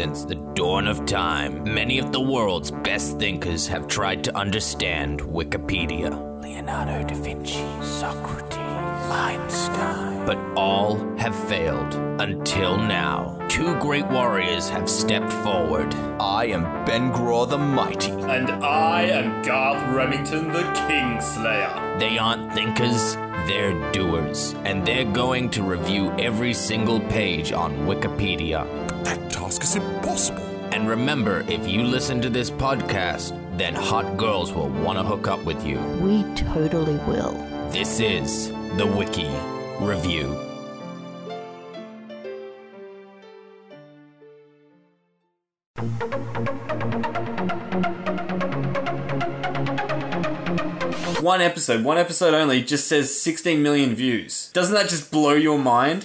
Since the dawn of time, many of the world's best thinkers have tried to understand Wikipedia. Leonardo da Vinci, Socrates, Einstein. But all have failed until now. Two great warriors have stepped forward. I am Ben Graw the Mighty. And I am Garth Remington the Kingslayer. They aren't thinkers, they're doers. And they're going to review every single page on Wikipedia. That task is impossible. And remember, if you listen to this podcast, then hot girls will want to hook up with you. We totally will. This is the Wiki Review. One episode, one episode only, just says 16 million views. Doesn't that just blow your mind?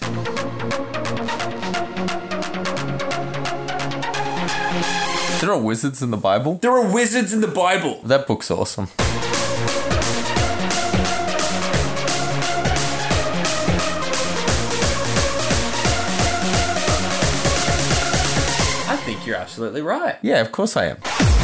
There are wizards in the Bible. There are wizards in the Bible. That book's awesome. I think you're absolutely right. Yeah, of course I am.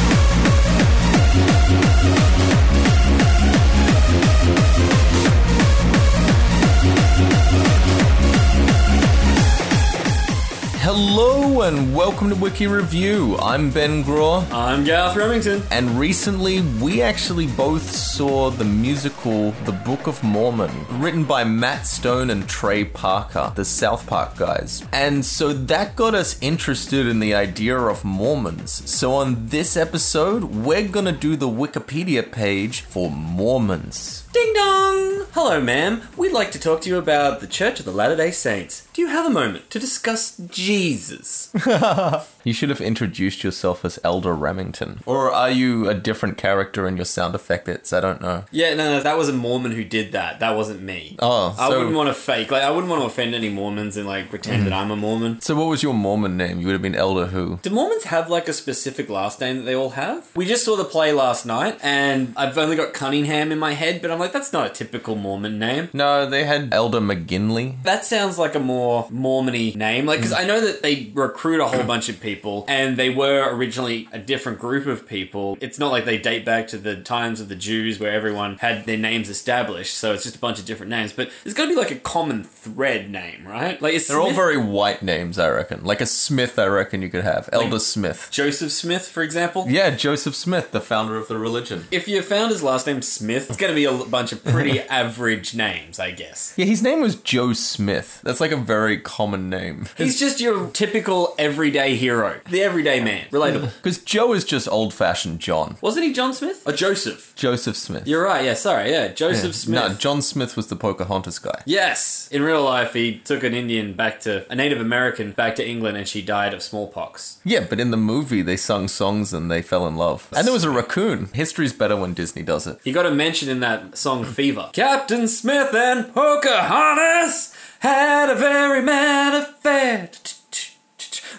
Hello and welcome to Wiki Review. I'm Ben Graw. I'm Garth Remington. And recently, we actually both saw the musical The Book of Mormon, written by Matt Stone and Trey Parker, the South Park guys. And so that got us interested in the idea of Mormons. So on this episode, we're gonna do the Wikipedia page for Mormons. Ding dong! Hello, ma'am. We'd like to talk to you about the Church of the Latter day Saints. Do you have a moment to discuss Jesus? You should have introduced yourself as Elder Remington. Or are you a different character in your sound effect bits? I don't know. yeah, no, no, that was a Mormon who did that. That wasn't me. Oh, I so- wouldn't want to fake, like, I wouldn't want to offend any Mormons and, like, pretend that mm. I'm a Mormon. So what was your Mormon name? You would have been Elder who? Do Mormons have like a specific last name that they all have? We just saw the play last night, and I've only got Cunningham in my head, but I'm like, that's not a typical Mormon name. No, they had Elder McGinley. That sounds like a more Mormony name. Like, because I know that they recruit a whole bunch of people, and they were originally a different group of people. It's not like they date back to the times of the Jews where everyone had their names established, so it's just a bunch of different names. But there's got to be like a common thread name, right? Like, it's They're all very white names, I reckon. Like a Smith, I reckon you could have. Elder Smith. Joseph Smith, for example. Yeah, Joseph Smith, the founder of the religion. If you found his last name Smith, it's going to be a bunch of pretty average names, I guess. Yeah, his name was Joe Smith. That's like a very common name. He's just your typical everyday hero, the everyday man. Relatable. Because Joe is just old fashioned John. Wasn't he John Smith? Or Joseph? Joseph Smith. You're right, yeah, sorry, yeah. Joseph Smith. No, John Smith was the Pocahontas guy. Yes, in real life, he took an Indian back to a Native American back to England, and she died of smallpox. Yeah, but in the movie, they sung songs and they fell in love. And there was a raccoon. History's better when Disney does it. He got a mention in that song Fever. Captain Smith and Pocahontas had a very mad affair.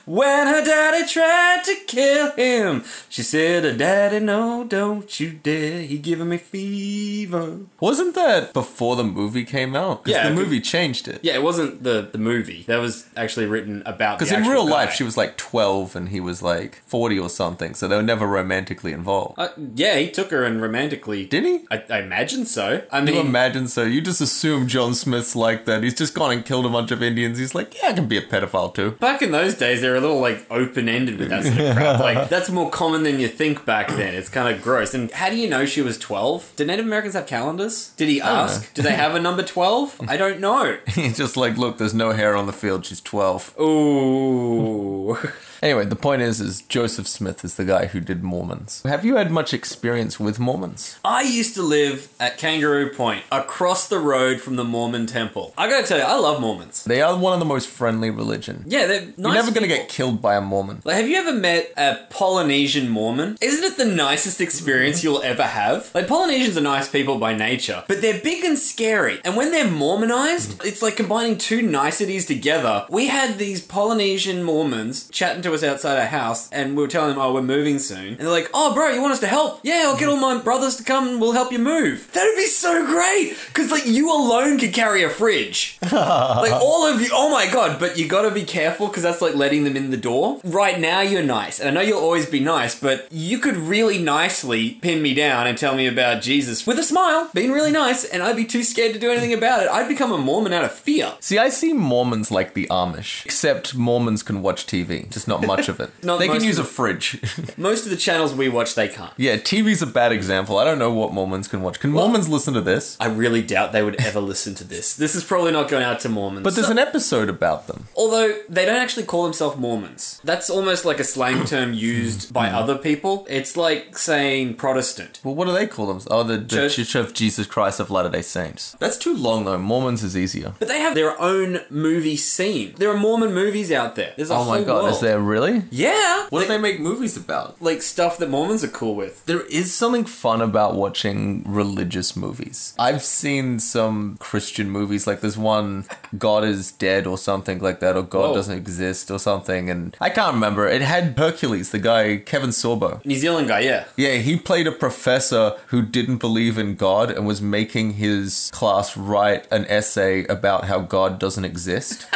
When her daddy tried to kill him, she said, "Uh, "Daddy, no, don't you dare! He giving me fever." Wasn't that before the movie came out? Because Yeah, the movie changed it. Yeah, it wasn't the the movie. That was actually written about. Because in real guy. life, she was like 12 and he was like 40 or something, so they were never romantically involved. Uh, yeah, he took her and romantically. didn't he? I, I imagine so. I mean, You mean, imagine so. You just assume John Smith's like that. He's just gone and killed a bunch of Indians. He's like, yeah, I can be a pedophile too. back in those days, they were a little like open ended with that sort of crap. Like that's more common than you think back then. It's kind of gross. And how do you know she was twelve? Did Native Americans have calendars? Did he ask? Do they have a number twelve? I don't know. He's just like, look, there's no hair on the field. She's 12. Ooh. Anyway, the point is, is Joseph Smith is the guy who did Mormons. Have you had much experience with Mormons? I used to live at Kangaroo Point, across the road from the Mormon temple. I gotta tell you, I love Mormons. They are one of the most friendly religion. Yeah, they're nice You're never going to get killed by a Mormon. Like, have you ever met a Polynesian Mormon? Isn't it the nicest experience mm-hmm. you'll ever have? Like, Polynesians are nice people by nature, but they're big and scary. And when they're Mormonized, mm-hmm. it's like combining two niceties together. We had these Polynesian Mormons chatting to us outside our house, and we were telling them, "Oh, we're moving soon," and they're like, "Oh, bro, you want us to help? Yeah, I'll get mm-hmm. all my brothers to come, and we'll help you move." That would be so great, because like you alone could carry a fridge, like all of you. Oh my god! But you got to be careful because that's like letting them in the door. Right now, you're nice, and I know you'll always be nice, but you could really nicely pin me down and tell me about Jesus with a smile, being really nice, and I'd be too scared to do anything about it. I'd become a Mormon out of fear. See, I see Mormons like the Amish, except Mormons can watch TV, just not much of it. Not they can most use a of fridge. Most of the channels we watch, they can't. yeah, TV's a bad example. I don't know what Mormons can watch. Can Mormons listen to this? I really doubt they would ever listen to this. This is probably not going out to Mormons. But there's an episode about them. Although they don't actually call themselves Mormons. That's almost like a slang term used by hmm. other people. It's like saying Protestant. Well, what do they call them? Oh, the, the Church- Church of Jesus Christ of Latter day Saints. That's too long, though. Mormons is easier. But they have their own movie scene. There are Mormon movies out there. There's a Oh whole my god, world. is there really? Yeah. What like, do they make movies about? like stuff that Mormons are cool with. There is something fun about watching religious movies. I've seen some Christian movies, like there's one, God is dead or something like that, or God Whoa. doesn't exist or something, and I can't remember. It had Hercules, the guy, Kevin Sorbo. New Zealand guy, yeah. Yeah, he played a professor who didn't believe in God and was making his class write an essay about how God doesn't exist.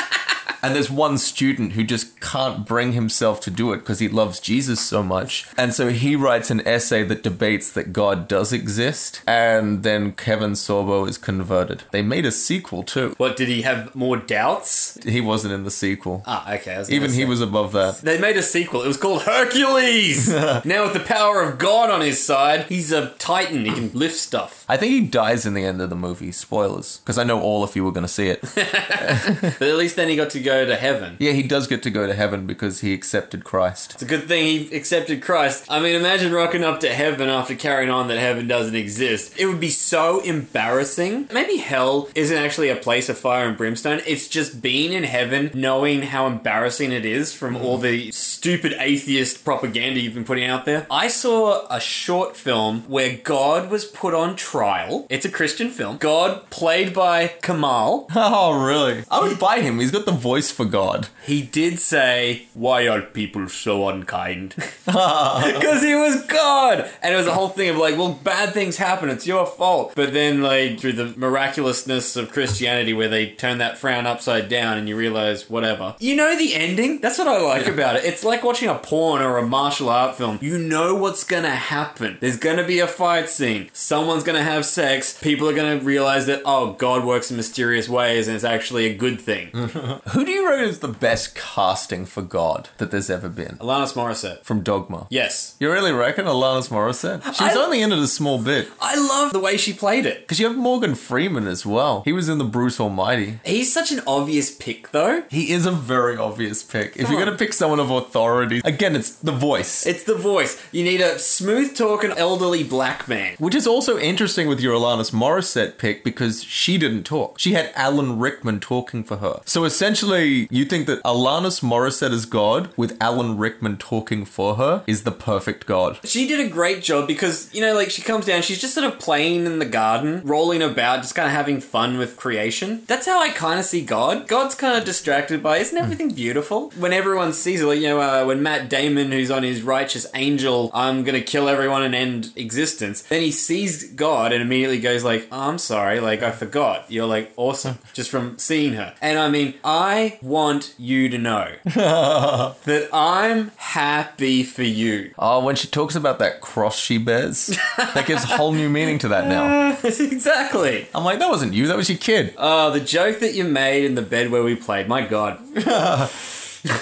And there's one student who just can't bring himself to do it because he loves Jesus so much. And so he writes an essay that debates that God does exist. And then Kevin Sorbo is converted. They made a sequel too. What did he have more doubts? He wasn't in the sequel. Ah, okay. Even he was above that. They made a sequel. It was called Hercules. now with the power of God on his side, he's a titan. He can lift stuff. I think he dies in the end of the movie. Spoilers. Because I know all of you were going to see it. But at least then he got to go to heaven. Yeah, he does get to go to heaven because he accepted Christ. It's a good thing he accepted Christ. I mean, imagine rocking up to heaven after carrying on that heaven doesn't exist. It would be so embarrassing. Maybe hell isn't actually a place of fire and brimstone. It's just being in heaven, knowing how embarrassing it is from mm. all the stupid atheist propaganda you've been putting out there. I saw a short film where God was put on trial. It's a Christian film. God, played by Kamahl, Oh, really? I would buy him. He's got the voice for God. he did say, Why are people so unkind? Because he was God! And it was a whole thing of like, well, bad things happen, it's your fault. But then, like, through the miraculousness of Christianity, where they turn that frown upside down and you realize, whatever. You know the ending? That's what I like about it. It's like watching a porn or a martial art film. You know what's gonna happen. There's gonna be a fight scene. Someone's gonna have sex. People are gonna realize that, oh, God works in mysterious ways and it's actually a good thing. Who do you rate is the best casting for God that there's ever been? Alanis Morissette. From Dogma. Yes. You really reckon Alanis Morissette? She was I- only in it a small bit. I love the way she played it. Because you have Morgan Freeman as well. He was in the Bruce Almighty. He's such an obvious pick, though. He is a very obvious pick. If Come you're on. going to pick someone of authority, again, it's the voice. It's the voice. You need a smooth talking elderly black man. Which is also interesting with your Alanis Morissette pick because she didn't talk. She had Alan Rickman talking for her. So essentially, you think that Alanis Morissette is God with Alan Rickman talking for her is the perfect God. She did a great job because, you know, like she comes down, she's just sort of playing in the garden, rolling about, just kind of having fun with creation. That's how I kind of see God. God's kind of distracted by, isn't everything beautiful? When everyone sees it, like, you know, uh, when Matt Damon, who's on his righteous angel, I'm gonna kill everyone and end existence, then he sees God and immediately goes like, oh, I'm sorry, like I forgot. You're like awesome just from seeing her. And I mean, I want you to know that I'm happy for you. Oh, when she talks about that cross she bears, that gives a whole new meaning to that now. exactly. I'm like, that wasn't you, that was your kid. Oh, the joke that you made in the bed where we played. My God.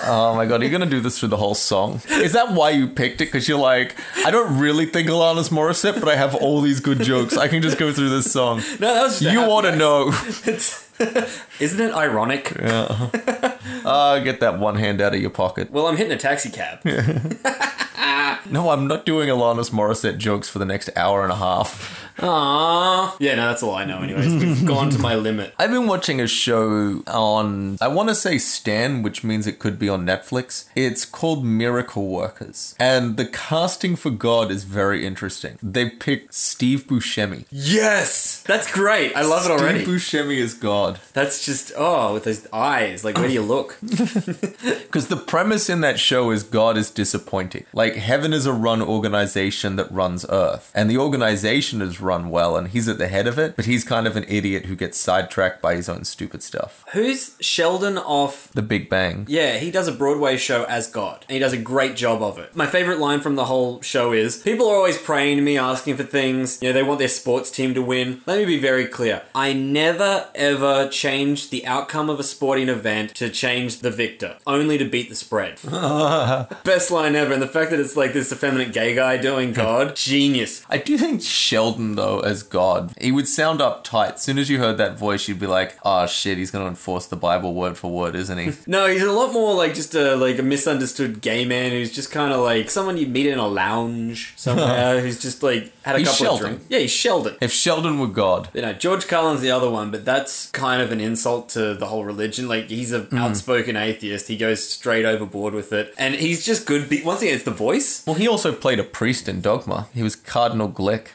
Oh my god, are you gonna do this through the whole song? Is that why you picked it? Because you're like, I don't really think Alanis Morissette, but I have all these good jokes. I can just go through this song. No, that was just You want to know? Isn't it ironic? Ah, get that one hand out of your pocket. Well, I'm hitting a taxi cab. No, I'm not doing Alanis Morissette jokes for the next hour and a half. Aww. Yeah, no, that's all I know. Anyways, we've gone to my limit. I've been watching a show on, I want to say Stan, which means it could be on Netflix. It's called Miracle Workers. And the casting for God is very interesting. They picked Steve Buscemi. Yes, that's great. I love it already. Steve Buscemi is God. That's just oh, with those eyes. Like, where do you look? Because the premise in that show is God is disappointing. Like, heaven is a run organization that runs Earth. And the organization is run well, and he's at the head of it, but he's kind of an idiot who gets sidetracked by his own stupid stuff. Who's Sheldon off? The Big Bang. Yeah, he does a Broadway show as God, and he does a great job of it. My favorite line from the whole show is People are always praying to me, asking for things. You know, they want their sports team to win. Let me be very clear. I never, ever change the outcome of a sporting event to change the victor, only to beat the spread. Best line ever, and the fact that it's like this effeminate gay guy doing God, genius. I do think Sheldon, though, as God, he would sound uptight. As soon as you heard that voice, you'd be like, oh shit, he's going to enforce the Bible word for word, isn't he? No, he's a lot more like just a like a misunderstood gay man who's just kind of like someone you meet in a lounge somewhere who's just like had a He's couple Sheldon. of drinks. Yeah, he's Sheldon. if Sheldon were God, You know, George Carlin's the other one, but that's kind of an insult to the whole religion. Like, he's an mm. outspoken atheist. He goes straight overboard with it. And he's just good. Be- Once again, it's the voice. Well, he also played a priest in Dogma. He was Cardinal Glick.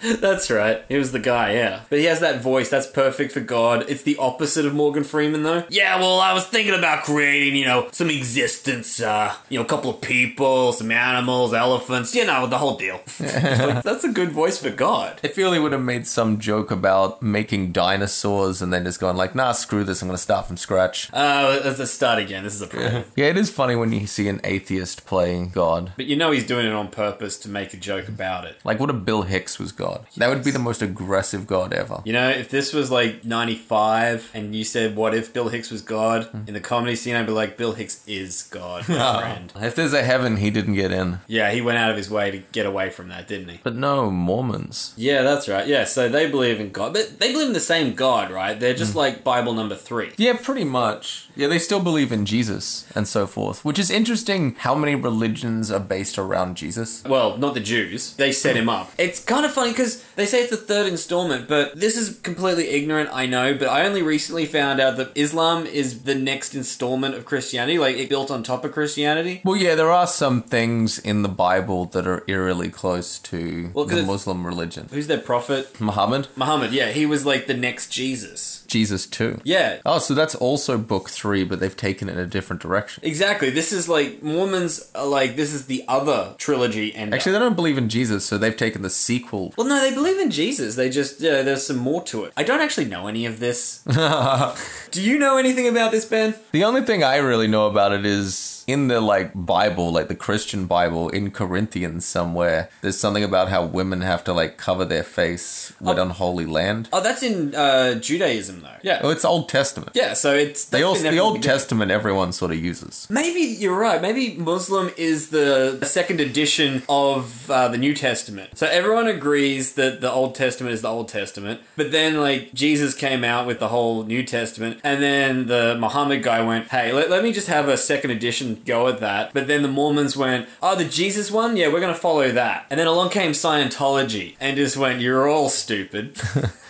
that's right. He was the guy, yeah. But he has that voice. That's perfect for God. It's the opposite of Morgan Freeman, though. Yeah, well, I was thinking about creating, you know, some existence, uh, you know, a couple of people, some animals, elephants, you know, the whole deal. Like, that's a good voice for God. I feel he would have made some joke about making dinosaurs and then just going like, nah, screw this, I'm going to start from scratch. Uh, let's let's start again. This is a problem. Yeah, it is funny when you see an atheist playing God. But you know he's doing it on purpose to make a joke about it. Like, what if Bill Hicks was God? That would be the most aggressive God ever. You know, if this was like 95 and you said, What if Bill Hicks was God? Hmm. In the comedy scene, I'd be like, Bill Hicks is God, my friend. If there's a heaven, he didn't get in. Yeah, he went out of his way to get away from that, didn't he? But no, Mormons. Yeah, that's right. Yeah, so they believe in God. But they believe in the same God, right? They're just hmm. like Bible number three. Yeah, pretty much. Yeah, they still believe in Jesus and so forth, which is interesting how many religions are based around Jesus. Well, not the Jews. They set him up. It's kind of funny because they say it's the third installment, but this is completely ignorant, I know, but I only recently found out that Islam is the next installment of Christianity. Like, it built on top of Christianity. Well, yeah, there are some things in the Bible that are eerily close to Well, the Muslim religion. Who's their prophet? Muhammad, Muhammad, yeah, he was like the next Jesus. Jesus too. Yeah. Oh, so that's also book three, but they've taken it in a different direction. Exactly. This is like Mormons are like this is the other trilogy and Actually, they uh, don't believe in Jesus, so they've taken the sequel. Well, no, they believe in Jesus. They just, yeah, there's some more to it. I don't actually know any of this. Do you know anything about this, Ben? The only thing I really know about it is in the like Bible, like the Christian Bible in Corinthians somewhere. There's something about how women have to like cover their face with unholy land. Oh, that's in uh, Judaism, though. Yeah. Oh, it's Old Testament. Yeah, so it's. They also, the Old. Testament everyone sort of uses. Maybe you're right. Maybe Muslim is the second edition of uh, the New Testament. So everyone agrees that the Old Testament is the Old Testament, but then like Jesus came out with the whole New Testament, and then the Muhammad guy went, "Hey, let, let me just have a second edition go with that." But then the Mormons went, "Oh, the Jesus one, yeah, we're gonna follow that." And then along came Scientology and just went, "You're all stupid."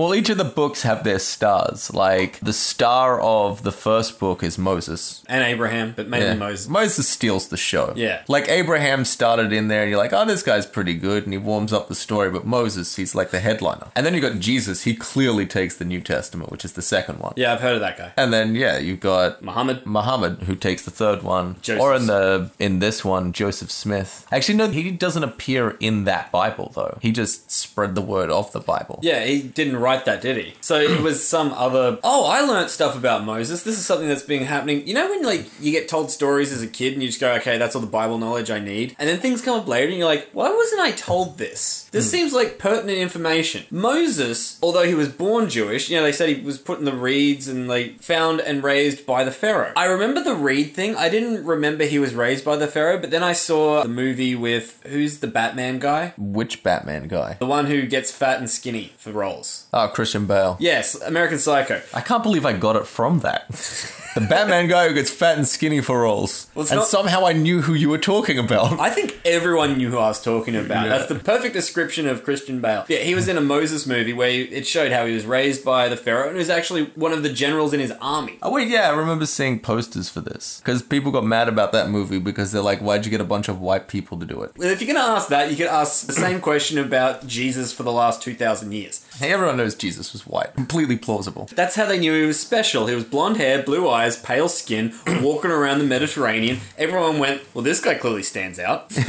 Well, each of the books have their stars. Like the star of the first book is Moses. and Abraham, but mainly Yeah. Moses. Moses steals the show. Yeah. Like Abraham started in there and you're like, oh, this guy's pretty good and he warms up the story, but Moses, he's like the headliner. And then you got Jesus, he clearly takes the New Testament, which is the second one. Yeah, I've heard of that guy. And then yeah, you've got Muhammad. Muhammad who takes the third one. Joseph. Or in the in this one, Joseph Smith. Actually no, he doesn't appear in that Bible though. He just spread the word of the Bible. Yeah, he didn't write that, did he? So it was some other. Oh, I learnt stuff about Moses. This is something that's been happening. You know when like you get told stories as a kid and you just go, okay, that's all the Bible knowledge I need, and then things come up later and you're like, why wasn't I told this? This hmm. seems like pertinent information. Moses, although he was born Jewish, you know, they said he was put in the reeds and like found and raised by the Pharaoh. I remember the reed thing. I didn't remember he was raised by the Pharaoh, but then I saw the movie with who's the Batman guy, Which Batman guy? the one who gets fat and skinny for roles. Oh, Christian Bale. Yes, American Psycho. I can't believe I got it from that. the Batman guy who gets fat and skinny for roles. Well, and not- somehow I knew who you were talking about. I think everyone knew who I was talking about. Yeah. That's the perfect description of Christian Bale. Yeah, he was in a Moses movie where it showed how he was raised by the Pharaoh and was actually one of the generals in his army. Oh wait, yeah, I remember seeing posters for this because people got mad about that movie because they're like, "Why'd you get a bunch of white people to do it?" Well, If you're going to ask that, you could ask the same question about Jesus for the last 2,000 years. Hey, everyone knows Jesus was white. Completely plausible. That's how they knew he was special. He was blonde hair, blue eyes, pale skin, walking around the Mediterranean. Everyone went, well, this guy clearly stands out.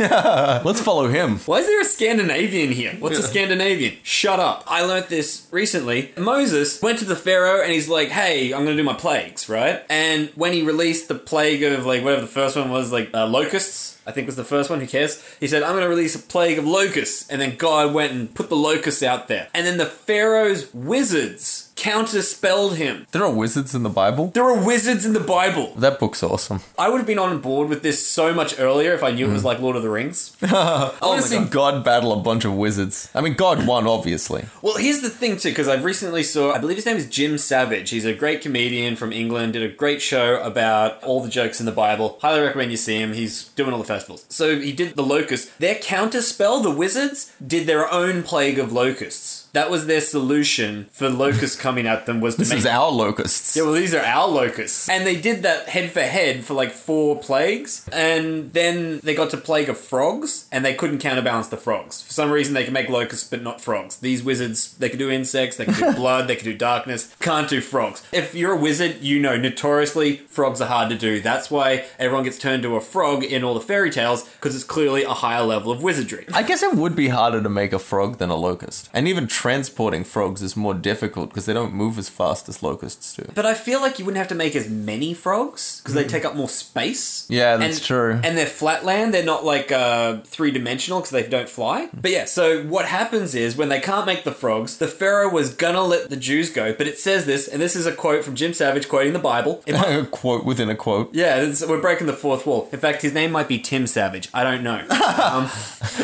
Let's follow him. Why is there a Scandinavian here? What's a Scandinavian? Shut up. I learnt this recently. Moses went to the Pharaoh and he's like, hey, I'm going to do my plagues, right? And when he released the plague of, like, whatever the first one was, like, uh, locusts, I think was the first one, who cares? He said, I'm going to release a plague of locusts. And then God went and put the locusts out there. And then the Pharaoh's wizards counterspelled him. There are wizards in the Bible. There are wizards in the Bible. That book's awesome. I would have been on board with this so much earlier if I knew it was hmm. like Lord of the Rings. Oh I want to see God. Battle a bunch of wizards. I mean, God won, obviously. Well, here's the thing too, because I recently saw, I believe his name is Jim Savage. He's a great comedian from England. Did a great show about all the jokes in the Bible. Highly recommend you see him. He's doing all the festivals. So he did the locusts. Their counter spell, the wizards, did their own plague of locusts. That was their solution for locusts coming at them was to This make is our locusts. Yeah, well, these are our locusts. And they did that head for head for like four plagues. And then they got to plague of frogs, and they couldn't counterbalance the frogs. For some reason, they can make locusts, but not frogs. These wizards, they can do insects, they can do blood, they can do darkness, can't do frogs. If you're a wizard, you know notoriously frogs are hard to do. That's why everyone gets turned to a frog in all the fairy tales, because it's clearly a higher level of wizardry. I guess it would be harder to make a frog than a locust. And even transporting frogs is more difficult because they don't move as fast as locusts do. But I feel like you wouldn't have to make as many frogs because they take up more space. Hmm. Yeah, that's And- true. And they're flatland; they're not like uh, three dimensional because they don't fly. But yeah, so what happens is when they can't make the frogs, the pharaoh was gonna let the Jews go. But it says this, and this is a quote from Jim Savage quoting the Bible. It might- a quote within a quote. yeah, we're breaking the fourth wall. In fact, his name might be Tim Savage. I don't know.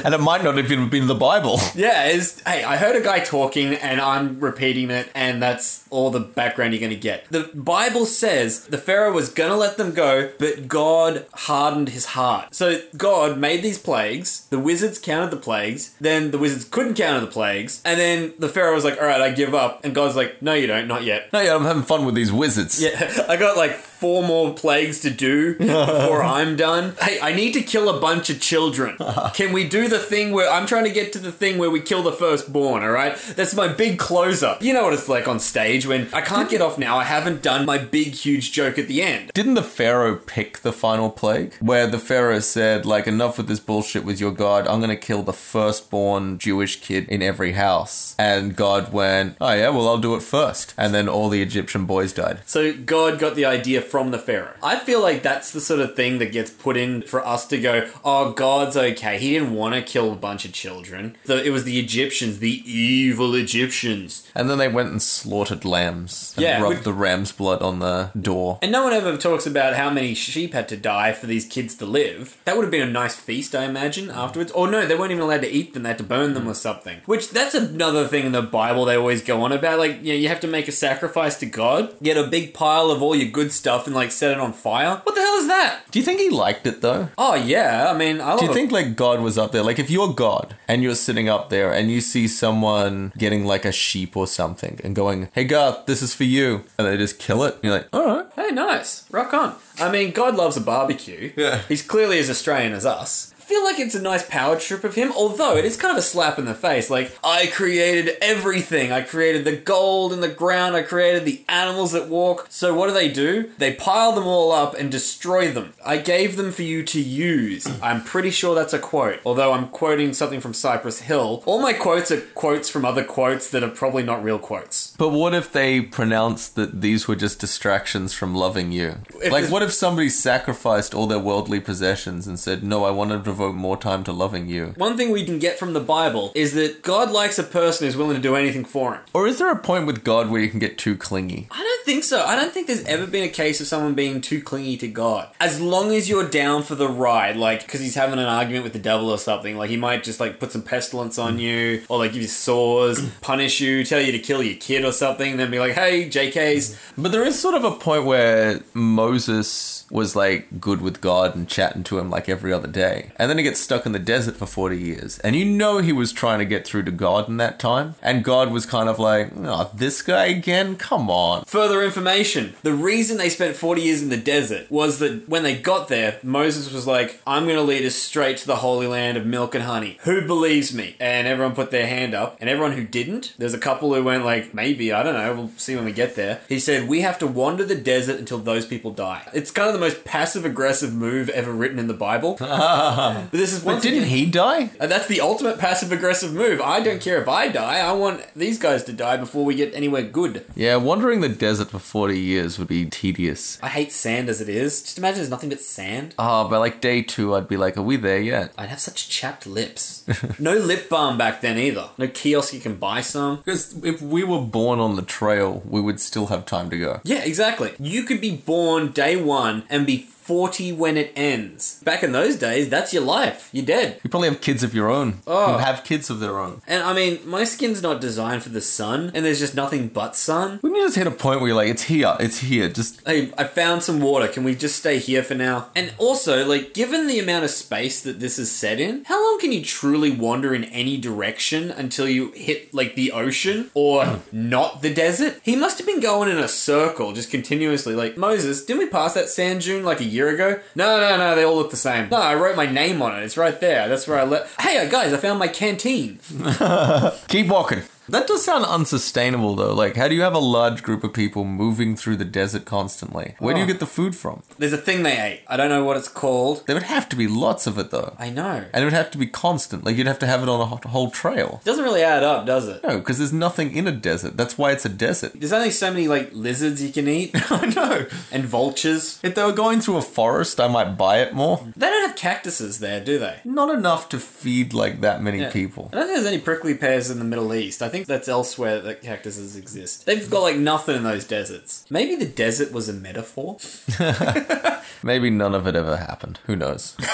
And it might not even have been the Bible. Yeah, it's, hey, I heard a guy talking and I'm repeating it, and that's all the background you're going to get. The Bible says the Pharaoh was going to let them go, but God hardened his heart. So God made these plagues, the wizards counted the plagues, then the wizards couldn't counter the plagues, and then the Pharaoh was like, all right, I give up. And God's like, no, you don't, not yet. No, yeah, I'm having fun with these wizards. Yeah, I got like four more plagues to do before I'm done. Hey, I need to kill a bunch of children. Can we do the thing where I'm trying to get to the thing where we kill the firstborn, all right? That's my big closer. You know what it's like on stage when I can't get off now. I haven't done my big, huge joke at the end. Didn't the Pharaoh pick the final plague? Where the Pharaoh said, like, enough with this bullshit with your God, I'm gonna kill the firstborn Jewish kid in every house. And God went, oh yeah, well, I'll do it first. And then all the Egyptian boys died. So God got the idea from the Pharaoh. I feel like that's the sort of thing that gets put in for us to go, oh, God's okay. He didn't want to kill a bunch of children. So it was the Egyptians, the evil Egyptians. And then they went and slaughtered lambs and Yeah, rubbed the ram's blood on the door. And no one ever talks about how many sheep had to die for these kids to live. That would have been a nice feast, I imagine, afterwards. Or no, they weren't even allowed to eat them, they had to burn them or something. Which, that's another thing in the Bible they always go on about. Like, you know, you have to make a sacrifice to God, get a big pile of all your good stuff and, like, set it on fire. What the hell is that? Do you think he liked it though? Oh, yeah, I mean, I love Do you think like God was up there? Like if you're God and you're sitting up there and you see someone getting like a sheep or something and going, "Hey God, this is for you," and they just kill it, and you're like, "All right." Hey, nice. Rock on. I mean, God loves a barbecue. Yeah. He's clearly as Australian as us. I feel like it's a nice power trip of him, although it is kind of a slap in the face. Like, I created everything. I created the gold in the ground. I created the animals that walk. So what do they do? They pile them all up and destroy them. I gave them for you to use. I'm pretty sure that's a quote, although I'm quoting something from Cypress Hill. All my quotes are quotes from other quotes that are probably not real quotes. But what if they pronounced that these were just distractions from loving you? If like, what if somebody sacrificed all their worldly possessions and said, "No, I want to devote more time to loving you. One thing we can get from the Bible is that God likes a person who's willing to do anything for him. Or is there a point with God where you can get too clingy? I don't think so. I don't think there's ever been a case of someone being too clingy to God. As long as you're down for the ride, like because he's having an argument with the devil or something, like he might just like put some pestilence on you, or like give you sores, punish you, tell you to kill your kid or something, and then be like, "Hey, JK's." But there is sort of a point where Moses was like good with God and chatting to him like every other day. And then he gets stuck in the desert for 40 years. And you know he was trying to get through to God in that time. And God was kind of like, oh, this guy again? Come on. Further information. The reason they spent 40 years in the desert was that when they got there, Moses was like, I'm going to lead us straight to the holy land of milk and honey. Who believes me? And everyone put their hand up. And everyone who didn't, there's a couple who went like, maybe, I don't know, we'll see when we get there. He said, we have to wander the desert until those people die. It's kind of the most passive aggressive move ever written in the Bible. but this is But once didn't again- he die? and that's the ultimate passive aggressive move. I don't care if I die. I want these guys to die before we get anywhere good. Yeah, wandering the desert for 40 years would be tedious. I hate sand as it is. Just imagine there's nothing but sand. Ah, by like day two, I'd be like, are we there yet? I'd have such chapped lips. no lip balm back then either. No kiosk you can buy some. Because if we were born on the trail, we would still have time to go. Yeah, exactly. You could be born day one and be 40 when it ends. Back in those days, that's your life. You're dead. You probably have kids of your own. Oh. Who have kids of their own. And I mean, my skin's not designed for the sun, and there's just nothing but sun. Wouldn't you just hit a point where you're like, it's here, it's here, just Hey, I found some water. Can we just stay here for now? And also, like, given the amount of space that this is set in, how long can you truly wander in any direction until you hit, like, the ocean or not the desert? He must have been going in a circle just continuously. Like, Moses, didn't we pass that sand dune like a year ago? No, no, no, they all look the same. No, I wrote my name on it. It's right there. That's where I let. Hey, uh, guys, I found my canteen. keep walking. That does sound unsustainable though. Like, how do you have a large group of people moving through the desert constantly? Where do you Oh. get the food from? There's a thing they ate. I don't know what it's called. There would have to be lots of it though. I know. And it would have to be constant. Like, you'd have to have it on a ho- whole trail. Doesn't really add up, does it? No, because there's nothing in a desert. That's why it's a desert. There's only so many like lizards you can eat I know. and vultures. If they were going through a forest, I might buy it more. They don't have cactuses there, do they? Not enough to feed like that many people. I don't think there's any prickly pears in the Middle East. I think that's elsewhere that cactuses exist. They've got like nothing in those deserts. Maybe the desert was a metaphor? Maybe none of it ever happened. Who knows?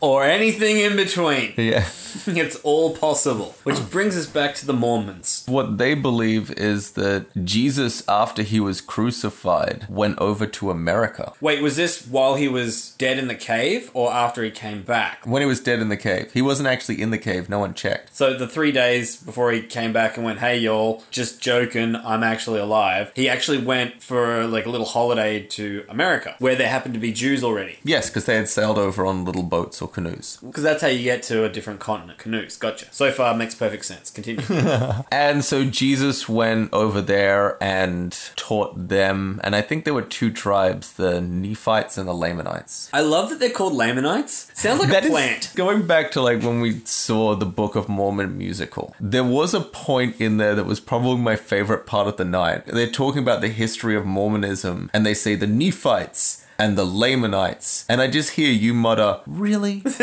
Or anything in between. yeah. it's all possible. Which brings us back to the Mormons. What they believe is that Jesus, after he was crucified, went over to America. Wait, was this while he was dead in the cave or after he came back? When he was dead in the cave. He wasn't actually in the cave, no one checked. So the three days before he came back and went, "Hey y'all, just joking, I'm actually alive." He actually went for like a little holiday to America, where there happened to be Jews already. Yes, because they had sailed over on little boats or canoes. Because that's how you get to a different continent. Canoes, gotcha. So far, makes perfect sense. Continue. And so Jesus went over there and taught them, and I think there were two tribes the Nephites and the Lamanites. I love that they're called Lamanites. Sounds like That a is- plant. going back to like when we saw the Book of Mormon musical, there was a point in there that was probably my favorite part of the night. They're talking about the history of Mormonism, and they say the Nephites and the Lamanites, and I just hear you mutter, "Really?"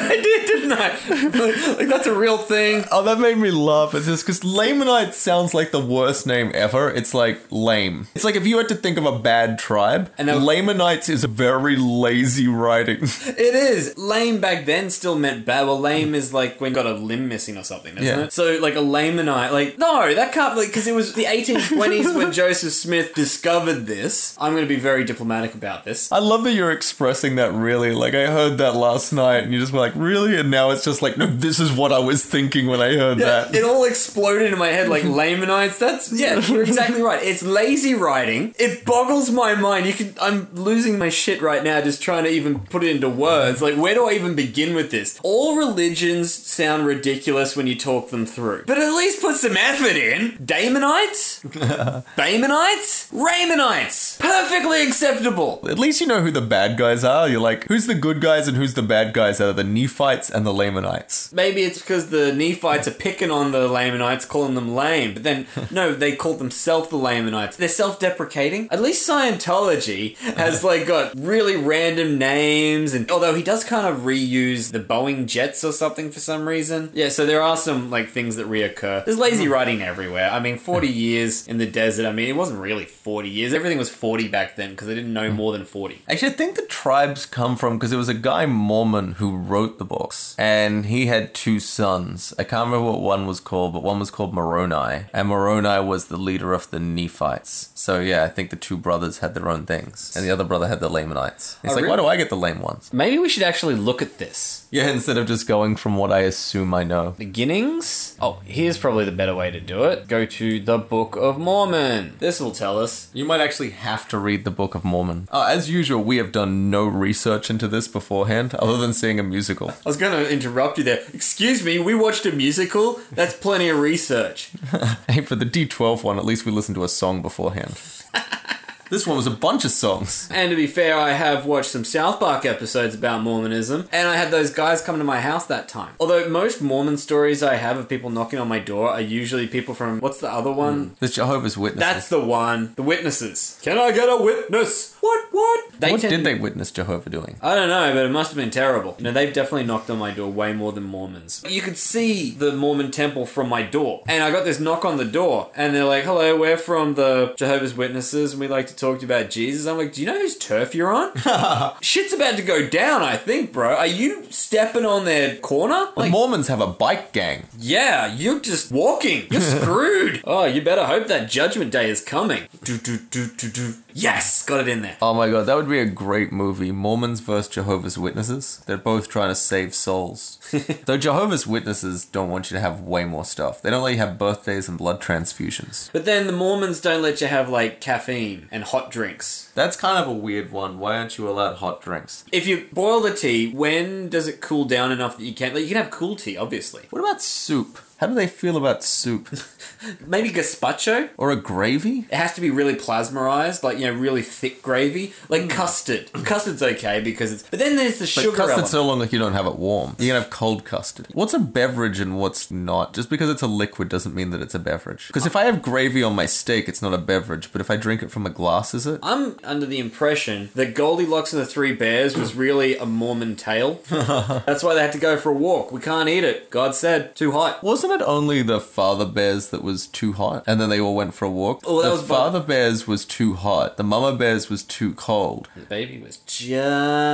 I did, didn't I? like that's a real thing. oh, that made me laugh. It's just because Lamanites sounds like the worst name ever. It's like lame. It's like if you had to think of a bad tribe, And then- Lamanites is a very lazy writing. It is. Lame back then still meant bad. Well, lame is like when you got a limb missing or something, isn't Yeah. it? So, like a Lamanite, like, no, that can't, like, because it was the 1820s when Joseph Smith discovered this. I'm going to be very diplomatic about this. I love that you're expressing that really. Like, I heard that last night and you just were like, really? And now it's just like, no, this is what I was thinking when I heard that. It all exploded in my head like Lamanites. That's yeah, you're exactly right. It's lazy writing. It boggles my mind. You can I'm losing my shit right now just trying to even put it into words. Like where do I even begin with this? All religions sound ridiculous when you talk them through. But at least put some effort in. Damonites? Bamonites? Ramonites. Perfectly acceptable. At least you know who the bad guys are. You're like, who's the good guys and who's the bad guys out of the Nephites and the Lamanites. Maybe it's because the Nephites are picking on the Lamanites, calling them lame. But then, no, they call themselves the Lamanites. They're self-deprecating. At least Scientology has like got really random names, and although he does kind of reuse the Boeing jets or something for some reason. Yeah, so there are some like things that reoccur. There's lazy hmm. writing everywhere. I mean, 40 years in the desert. I mean, it wasn't really 40 years. Everything was 40 back then because they didn't know hmm. more than 40. Actually, I think the tribes come from because there was a guy Mormon who wrote the books, and he had two sons. I can't remember what one was called, but one was called Moroni, and Moroni was the leader of the Nephites. So yeah, I think the two brothers had their own things, and the other brother had the Lamanites. It's Oh, like, really? why do I get the lame ones? Maybe we should actually look at this. Yeah, instead of just going from what I assume I know. beginnings. Oh, here's probably the better way to do it. Go to the Book of Mormon. This will tell us. You might actually have to read the Book of Mormon. Uh, as usual, we have done no research into this beforehand, other than seeing a musical. I was going to interrupt you there. Excuse me, we watched a musical? That's plenty of research. Hey, for the D12 one, at least we listened to a song beforehand. this one was a bunch of songs. And to be fair, I have watched some South Park episodes about Mormonism, and I had those guys come to my house that time. Although most Mormon stories I have of people knocking on my door are usually people from what's the other one? Hmm. The Jehovah's Witnesses. That's the one. The witnesses. Can I get a witness? What? What? They what did they witness Jehovah doing? I don't know, but it must have been terrible. You know, they've definitely knocked on my door way more than Mormons. You could see the Mormon temple from my door. And I got this knock on the door, and they're like, hello, we're from the Jehovah's Witnesses, and we'd like to talk to you about Jesus. I'm like, do you know whose turf you're on? Shit's about to go down, I think, bro. Are you stepping on their corner? The Mormons have a bike gang. yeah, you're just walking. You're screwed. oh, you better hope that judgment day is coming. Do, do, do, do, do. Yes, got it in there. Oh my god, that would be a great movie. Mormons versus Jehovah's Witnesses. They're both trying to save souls. Though Jehovah's Witnesses don't want you to have way more stuff. They don't let you have birthdays and blood transfusions. But then the Mormons don't let you have like caffeine and hot drinks. That's kind of a weird one. Why aren't you allowed hot drinks? If you boil the tea, when does it cool down enough that you can? Like, you can have cool tea, obviously. What about soup? How do they feel about soup? Maybe gazpacho. or a gravy? It has to be really plasmerized, like you know, really thick gravy, like hmm. custard. Custard's okay because it's. But then there's the But sugar custard's element. so long that you don't have it warm. You can have cold custard. What's a beverage and what's not? Just because it's a liquid doesn't mean that it's a beverage. Because if I have gravy on my steak, it's not a beverage. But if I drink it from a glass, is it? I'm under the impression that Goldilocks and the Three Bears was really a Mormon tale. That's why they had to go for a walk. We can't eat it. God said, too hot. Wasn't it only the father bears that was too hot, and then they all went for a walk? Oh, that the was father bears was too hot. The mama bears was too cold. The baby was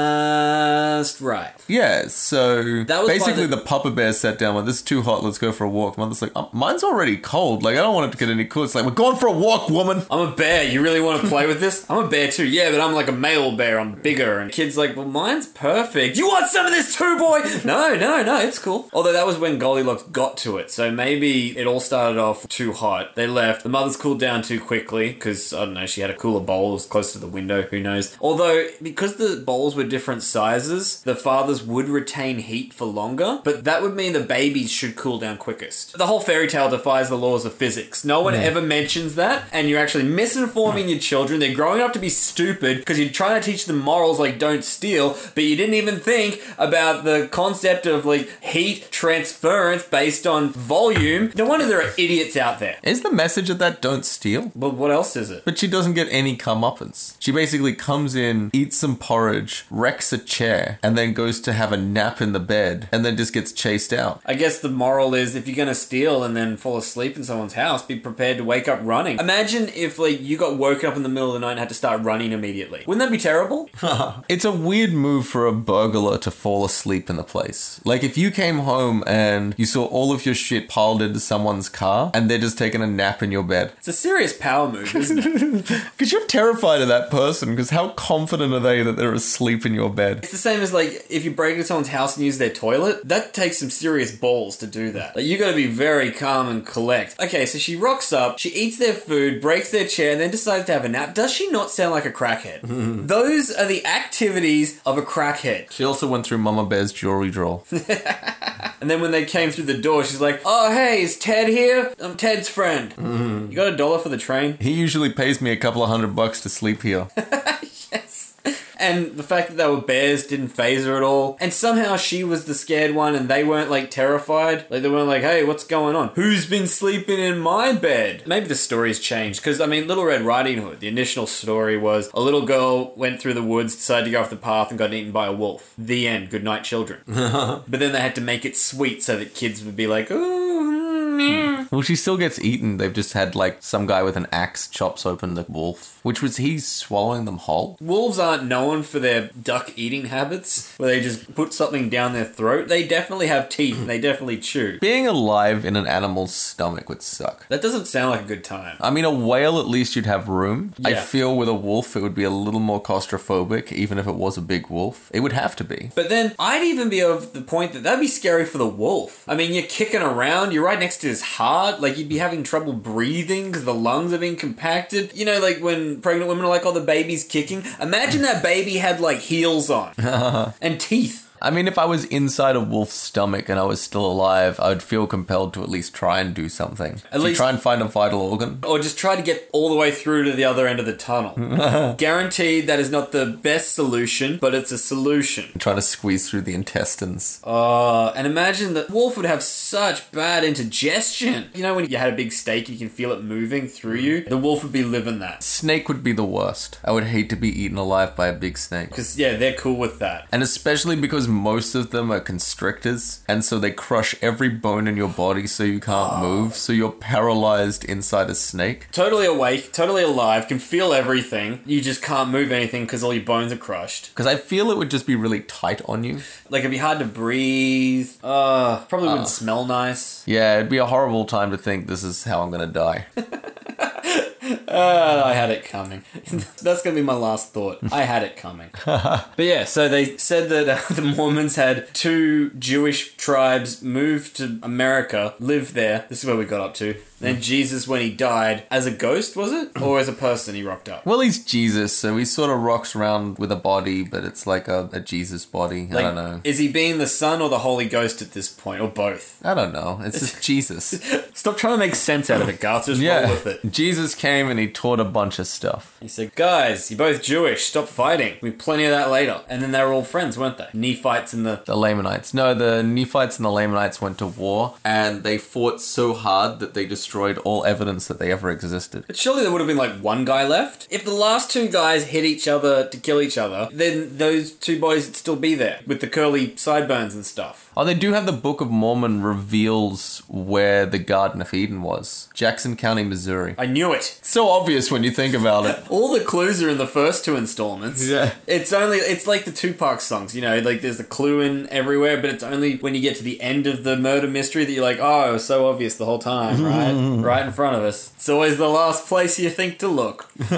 just right. Yeah, so That was by basically the- the... papa bear sat down. Went, "This is too hot. Let's go for a walk." Mother's like, oh, "Mine's already cold. Like I don't want it to get any cooler." It's like, "We're going for a walk, woman." I'm a bear. You really want to play with this? I'm a bear too. Yeah, but I'm like a male bear. I'm bigger. And kid's like, well, mine's perfect. You want some of this too, boy? No, no, no. It's cool. Although that was when Goldilocks got to it. So maybe it all started off too hot. They left. The mother's cooled down too quickly because, I don't know, she had a cooler bowl. It was close to the window. Who knows? Although, because the bowls were different sizes, the fathers would retain heat for longer. But that would mean the babies should cool down quickest. The whole fairy tale defies the laws of physics. No one ever mentions that, and you're actually misinforming your children. They're growing up to be stupid because you're trying to teach them morals like don't steal, but you didn't even think about the concept of like heat transference based on volume. No wonder there are idiots out there. Is the message of that don't steal? Well, what else is it? But she doesn't get any comeuppance. She basically comes in, eats some porridge, wrecks a chair, and then goes to have a nap in the bed, and then just gets chased out. I guess the moral is if you're gonna steal and then fall asleep in someone's house, be prepared to wake up running. Imagine if like you got woken up in the middle of the night and had to start running immediately. Wouldn't that be terrible? It's a weird move for a burglar to fall asleep in the place. Like if you came home and you saw all of your shit piled into someone's car and they're just taking a nap in your bed. It's a serious power move, isn't it? Because you're terrified of that person, because how confident are they that they're asleep in your bed? It's the same as like if you break into someone's house and use their toilet. That takes some serious balls to do that. Like you got to be very calm and collect. Okay, so she rocks up, she eats their food, breaks their chair, and then decides to have a nap. Does she not sound like a crackhead? Those are the activities of a crackhead. She also went through Mama Bear's jewelry drawer. And then when they came through the door, she's like, "Oh hey, is Ted here? I'm Ted's friend. Mm-hmm. You got a dollar for the train?" he usually pays me a couple of hundred bucks to sleep here. And the fact that they were bears didn't phase her at all. And somehow she was the scared one and they weren't like terrified. Like they weren't like, hey, what's going on? Who's been sleeping in my bed? Maybe the story's changed. Because, I mean, Little Red Riding Hood, the initial story was a little girl went through the woods, decided to go off the path, and got eaten by a wolf. The end. Good night, children. but then they had to make it sweet so that kids would be like, ooh, mm, Well, she still gets eaten. They've just had like some guy with an axe chops open the wolf, which was he swallowing them whole. Wolves aren't known for their duck eating habits, where they just put something down their throat. They definitely have teeth and they definitely chew. Being alive in an animal's stomach would suck. That doesn't sound like a good time. I mean, a whale at least you'd have room. I Yeah. feel with a wolf it would be a little more claustrophobic, even if it was a big wolf. It would have to be. But then I'd even be of the point that that'd be scary for the wolf. I mean, you're kicking around, you're right next to his hard. like you'd be having trouble breathing because the lungs are being compacted. You know, like when pregnant women are like, oh, the baby's kicking. Imagine that baby had like heels on and teeth. I mean, if I was inside a wolf's stomach and I was still alive, I would feel compelled to at least try and do something. At To least- try and find a vital organ. Or just try to get all the way through to the other end of the tunnel. Guaranteed that is not the best solution, but it's a solution. Try to squeeze through the intestines. Uh, and imagine that wolf would have such bad indigestion. You know when you had a big steak you can feel it moving through you? The wolf would be living that. Snake would be the worst. I would hate to be eaten alive by a big snake. Because, yeah, they're cool with that. And especially because most of them are constrictors, and so they crush every bone in your body so you can't move, so you're paralyzed inside a snake. Totally awake, totally alive, can feel everything. You just can't move anything because all your bones are crushed. Because I feel it would just be really tight on you. Like, it'd be hard to breathe. Uh, probably wouldn't smell nice. Yeah, it'd be a horrible time to think this is how I'm gonna die. Uh, I had it coming. That's going to be my last thought. I had it coming. but yeah, so they said that uh, the Mormons had two Jewish tribes move to America, live there. This is where we got up to. Then Jesus, when he died, as a ghost, was it? Or as a person, he rocked up? Well, he's Jesus, so he sort of rocks around with a body, but it's like a, a Jesus body. I Like, don't know. Is he being the Son or the Holy Ghost at this point, or both? I don't know. It's just Jesus. Stop trying to make sense out of it, Garth. Just roll Yeah. with it. Jesus came and he taught a bunch of stuff. He said, Guys, you're both Jewish. Stop fighting. We have plenty of that later. And then they were all friends, weren't they? Nephites and the The Lamanites. No, the Nephites and the Lamanites went to war, and they fought so hard that they destroyed all evidence that they ever existed. But surely there would have been like one guy left. If the last two guys hit each other to kill each other, then those two bodies would still be there with the curly sideburns and stuff. Oh, they do have the Book of Mormon reveals where the Garden of Eden was. Jackson County, Missouri. I knew it. It's so obvious when you think about it. All the clues are in the first two installments. Yeah. It's only it's like the Tupac songs, you know, like there's a clue in everywhere, but it's only when you get to the end of the murder mystery that you're like, oh, it was so obvious the whole time, right? Mm-hmm. right in front of us. It's always the last place you think to look.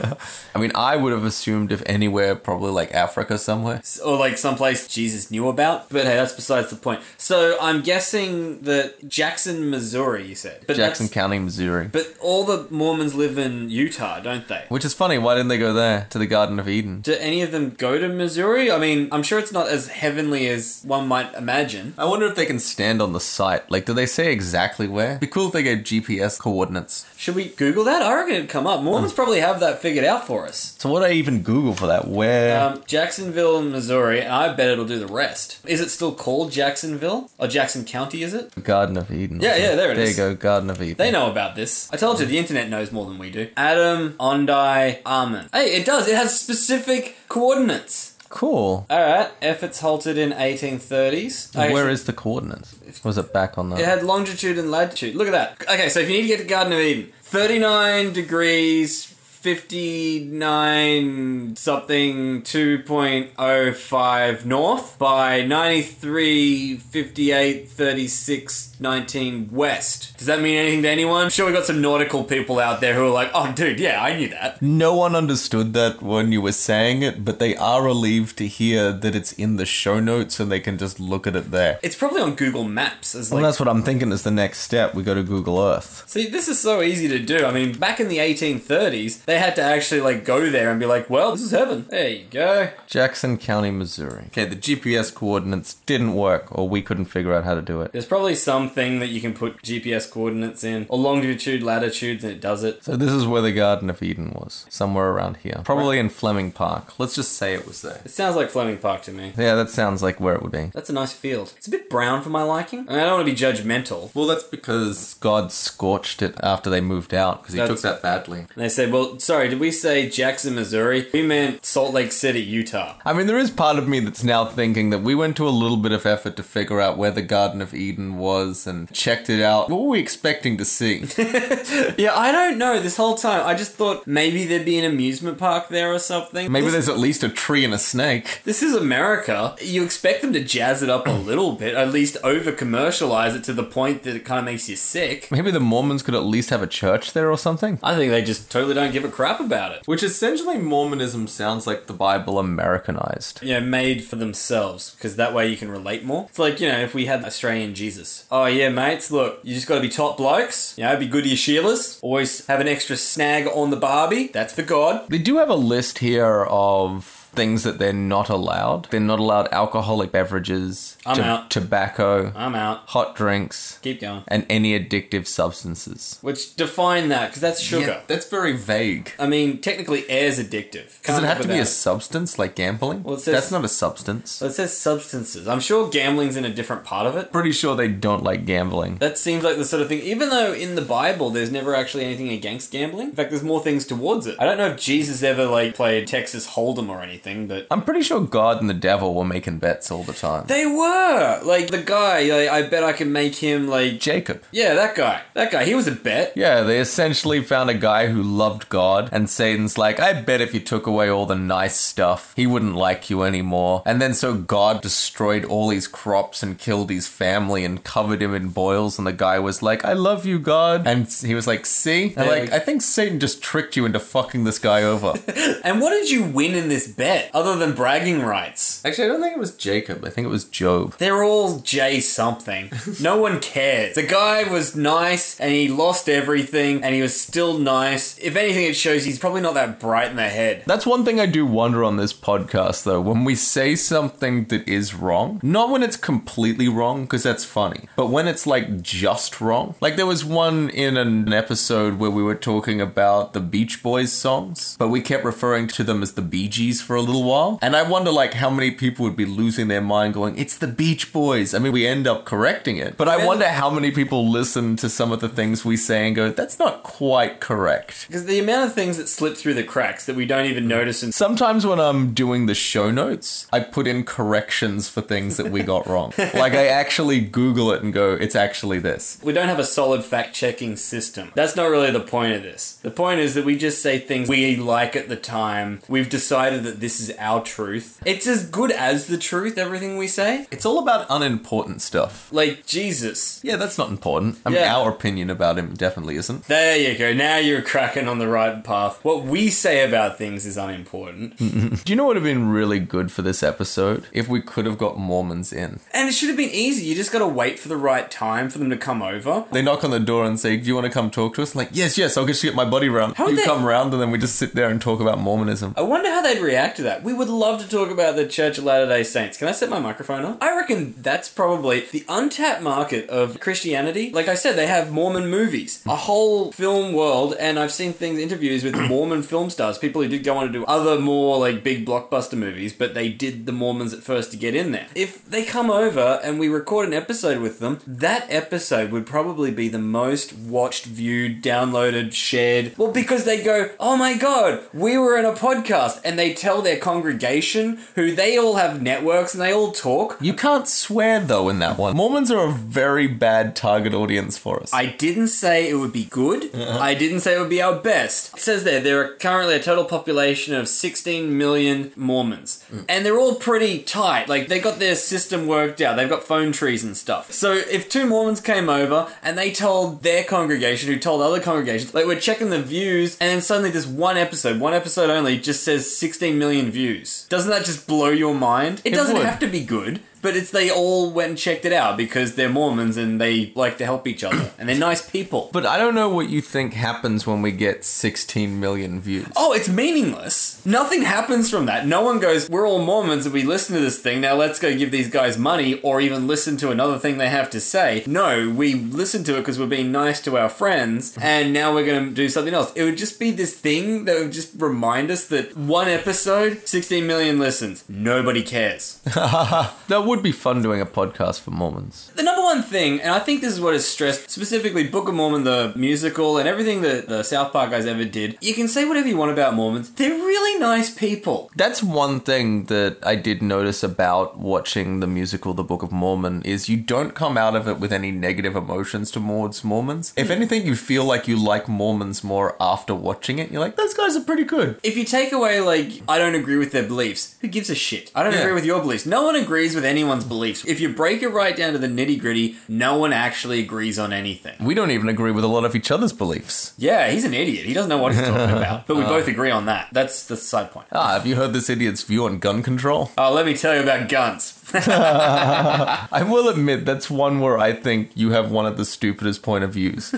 I mean, I would have assumed if anywhere, probably like Africa somewhere. or like someplace Jesus knew about. But hey, that's besides the point. So I'm guessing that Jackson, Missouri, you said. But Jackson that's- County, Missouri. But all the Mormons live in Utah, don't they? Which is funny. Why didn't they go there to the Garden of Eden? Do any of them go to Missouri? I mean, I'm sure it's not as heavenly as one might imagine. I wonder if they can stand on the site. Like, do they say exactly where? It'd be cool if they gave GPS coordinates. Should we Google that? I reckon it'd come up. Mormons probably have that figured out for us. So what do I even Google for that? Where? Um, Jacksonville, Missouri, and I bet it'll do the rest. Is it still called Jacksonville? Or Jackson County, is it? Garden of Eden. Yeah, yeah, there it there is. you go, Garden of Eden. They know about this. I told you, the internet knows more than we do. Adam, Ondi, Ahman. Hey, it does. It has specific coordinates. Cool. Alright, efforts halted in 1830s. Okay, Where so is the coordinates? Was it back on the? It had longitude and latitude. Look at that. Okay, so if you need to get to Garden of Eden, 39 degrees, 59 something 2.05 north by 93 58 36 19 west. Does that mean anything to anyone? I'm sure we got some nautical people out there who are like, "Oh dude, yeah, I knew that." No one understood that when you were saying it, but they are relieved to hear that it's in the show notes and they can just look at it there. It's probably on Google Maps as Well, like that's what I'm thinking is the next step. We go to Google Earth. See, this is so easy to do. I mean, back in the 1830s, they had to actually like go there and be like, well, this is heaven. There you go. Jackson County, Missouri. Okay, the GPS coordinates didn't work, or we couldn't figure out how to do it. There's probably something that you can put GPS coordinates in, or longitude, latitudes, and it does it. So this is where the Garden of Eden was, somewhere around here, probably in Fleming Park. Let's just say it was there. It sounds like Fleming Park to me. Yeah, that sounds like where it would be. That's a nice field. It's a bit brown for my liking. I, mean, I don't want to be judgmental. Well, that's because God scorched it after they moved out because he That's- took that badly. And they said, well, sorry, did we say Jackson, Missouri? We meant Salt Lake City, Utah. I mean, there is part of me that's now thinking that we went to a little bit of effort to figure out where the Garden of Eden was and checked it out. What were we expecting to see? Yeah, I don't know. This whole time, I just thought maybe there'd be an amusement park there or something. Maybe This- there's at least a tree and a snake. This is America. You expect them to jazz it up a little bit, at least over commercialize it to the point that it kind of makes you sick. Maybe the Mormons could at least have a church there or something. I think they just totally don't give a crap about it. Which essentially Mormonism sounds like the Bible Americanized. Know, made for themselves, because that way you can relate more. It's like, you know, if we had Australian Jesus. Oh, Oh, yeah, mates, look, you just gotta be top blokes. You know, be good to your Sheilas. Always have an extra snag on the Barbie. That's for God. They do have a list here of things that they're not allowed. They're not allowed alcoholic beverages, I'm out. tobacco, I'm out. hot drinks, Keep going. and any addictive substances. Which define that, because that's sugar. that's very vague. I mean, technically, air's addictive. Does Can't it have live to be a without substance like gambling? Well, it says- That's not a substance. Well, it says substances. I'm sure gambling's in a different part of it. Pretty sure they don't like gambling. That seems like the sort of thing, even though in the Bible there's never actually anything against gambling. In fact, there's more things towards it. I don't know if Jesus ever, like, played Texas Hold'em or anything, but. I'm pretty sure God and the devil were making bets all the time. They were! Like, the guy, like, I bet I can make him, like. Jacob. Yeah, that guy. That guy, he was a bet. Yeah, they essentially found a guy who loved God, and Satan's like, I bet if you took away all the nice stuff, he wouldn't like you anymore. And then so God destroyed all his crops and killed his family and covered him in boils, and the guy was like, I love you, God. And he was like, See? And Yeah, like, like- I think Satan just tricked you into fucking this guy over. And what did you win in this bet, other than bragging rights? Actually, I don't think it was Jacob. I think it was Job. They're all J something. No one cares. The guy was nice and he lost everything and he was still nice. If anything, it shows he's probably not that bright in the head. That's one thing I do wonder on this podcast, though. When we say something that is wrong, not when it's completely wrong, because that's funny, but when it's like just wrong. Like there was one in an episode where we were talking about the Beach Boys songs, but we kept referring to them as the Bee Gees for a little while. And I wonder, like, how many people would be losing their mind going, it's the Beach Boys. I mean, we end up correcting it, but I wonder how many people listen to some of the things we say and go, that's not quite correct. Because the amount of things that slip through the cracks that we don't even notice and Sometimes when I'm doing the show notes, I put in corrections for things that we got wrong. like I actually Google it and go, it's actually this. we don't have a solid fact checking system. That's not really the point of this. The point is that we just say things we like at the time. We've decided that this is our truth. It's as good as the truth, everything we say. It's all about unimportant stuff. Like Jesus. Yeah, that's not important. I mean, Yeah. our opinion about him definitely isn't. There you go. Now you're cracking on the right path. What we say about things is unimportant. Do you know what would have been really good for this episode? If we could have got Mormons in. And it should have been easy. You just got to wait for the right time for them to come over. They knock on the door and say, Do you want to come talk to us? like, yes, yes, I'll get just get my body round. How would you they- come round and then we just sit there and talk about Mormonism. I wonder how they'd react to that. We would love to talk about the Church of Latter day Saints. Can I set my microphone on? I reckon that's probably the untapped market of Christianity. Like I said, they have Mormon movies, a whole film world, and I've seen things, interviews with Mormon film stars, people who did go on to do other more like big blockbuster movies, but they did the Mormons at first to get in there. If they come over and we record an episode with them, that episode would probably be the most watched, viewed, downloaded, shared. Well, because they go, oh my god, we were in a podcast, and they tell their congregation, who they all have networks and they all talk. You can't swear though in that one. Mormons are a very bad target audience for us. I didn't say it would be good. Uh-huh. I didn't say it would be our best. It says there there are currently a total population of 16 million Mormons. Hmm. And they're all pretty tight. Like they got their system worked out. They've got phone trees and stuff. So if two Mormons came over and they told their congregation who told other congregations, like we're checking the views and then suddenly this one episode, one episode only just says 16 million views. Doesn't that just blow your mind? It, It doesn't would. have to be good. But it's they all went and checked it out because they're Mormons and they like to help each other and they're nice people. But I don't know what you think happens when we get 16 million views. Oh, it's meaningless. Nothing happens from that. No one goes, we're all Mormons and we listen to this thing, now let's go give these guys money or even listen to another thing they have to say. No, we listen to it because we're being nice to our friends and now we're going to do something else. It would just be this thing that would just remind us that one episode, 16 million listens. Nobody cares. That would be fun doing a podcast for Mormons. The number one thing, and I think this is what is stressed, specifically Book of Mormon, the musical, and everything that the South Park guys ever did, you can say whatever you want about Mormons. They're really nice people. That's one thing that I did notice about watching the musical The Book of Mormon is you don't come out of it with any negative emotions towards Mormons. If hmm. anything, you feel like you like Mormons more after watching it. You're like, those guys are pretty good. If you take away, like, I don't agree with their beliefs, who gives a shit? I don't Yeah. agree with your beliefs. No one agrees with anyone's beliefs. If you break it right down to the nitty gritty, no one actually agrees on anything. We don't even agree with a lot of each other's beliefs. Yeah, he's an idiot. He doesn't know what he's talking about. But we both agree on that. That's the side point. Ah, have you heard this idiot's view on gun control? Oh, let me tell you about guns. I will admit that's one where I think you have one of the stupidest point of views.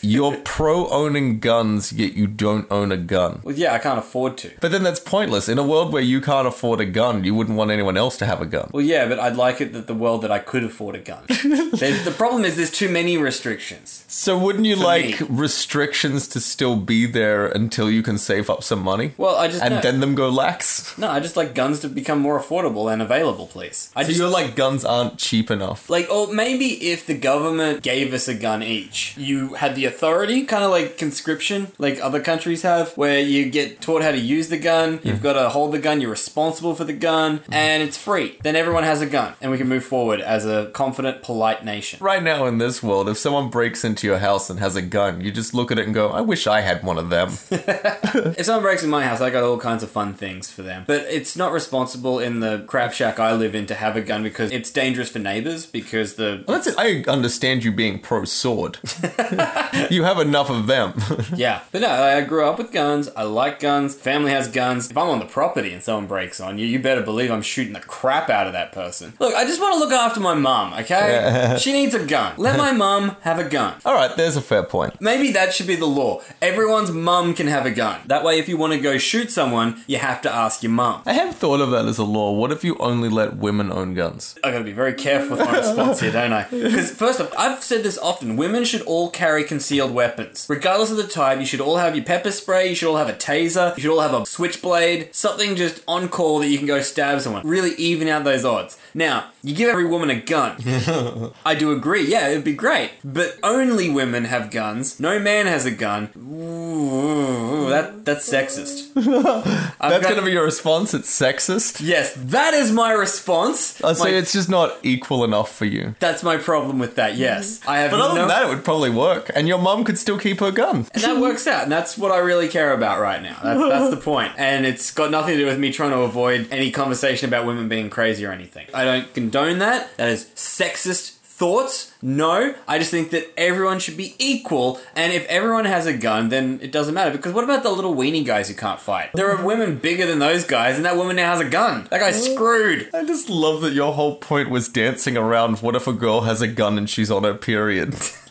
You're pro owning guns, yet you don't own a gun. Well, yeah, I can't afford to. But then that's pointless. In a world where you can't afford a gun, you wouldn't want anyone else to have a gun. Well, yeah, but I'd like it that the world that I could afford a gun. The problem is there's too many restrictions. So wouldn't you like me. restrictions to still be there until you can save up some money? Well, I just and no, then them go lax? no, I just like guns to become more affordable and available, please. I So just you're like guns aren't cheap enough. like, or maybe if the government gave us a gun each, you had the authority, kind of like conscription, like other countries have, where you get taught how to use the gun, you've mm. got to hold the gun, you're responsible for the gun, mm-hmm. and it's free. Then everyone has a gun, and we can move forward as a confident, polite nation. Right now in this world, if someone breaks into your house and has a gun, you just look at it and go, I wish I had one of them. If someone breaks in my house, I got all kinds of fun things for them. But it's not responsible in the crap shack I live in to have a gun because it's dangerous for neighbors because the Well, that's it. I understand you being pro sword. you have enough of them. yeah. But no, I grew up with guns. I like guns. Family has guns. If I'm on the property and someone breaks on you, you better believe I'm shooting the crap out of that person. Look, I just want to look after my mum. Okay, she needs a gun. Let my mum have a gun. All right, there's a fair point. Maybe that should be the law. Everyone's mum can have a gun. That way, if you want to go shoot someone, you have to ask your mum. I have thought of that as a law. What if you only let women own guns? I gotta be very careful with my response here, don't I? Because first off, I've said this often: women should all carry concealed weapons, regardless of the type. You should all have your pepper spray. You should all have a taser. You should all have a switchblade. Something just on call that you can go stab someone. Really even out those odds. Now, you give every woman a gun. I do agree. Yeah, it'd be great, but only women have guns. No man has a gun. Ooh, that that's sexist. That's going to be your response? It's sexist? Yes, that is my response. Oh, I'd say My- it's just not equal enough for you. That's my problem with that. Yes, mm-hmm. I have But other no. than that, it would probably work. And your mum could still keep her gun. and that works out, and that's what I really care about right now. That's, that's the point, and it's got nothing to do with me trying to avoid any conversation about women being crazy or anything. I don't condone that. That is sexist thoughts. No, I just think that everyone should be equal, and if everyone has a gun, then it doesn't matter. Because what about the little weenie guys who can't fight? There are women bigger than those guys, and that woman now has a gun. That guy's screwed. I just love that your whole point was dancing around what if a girl has a gun and she's on her period.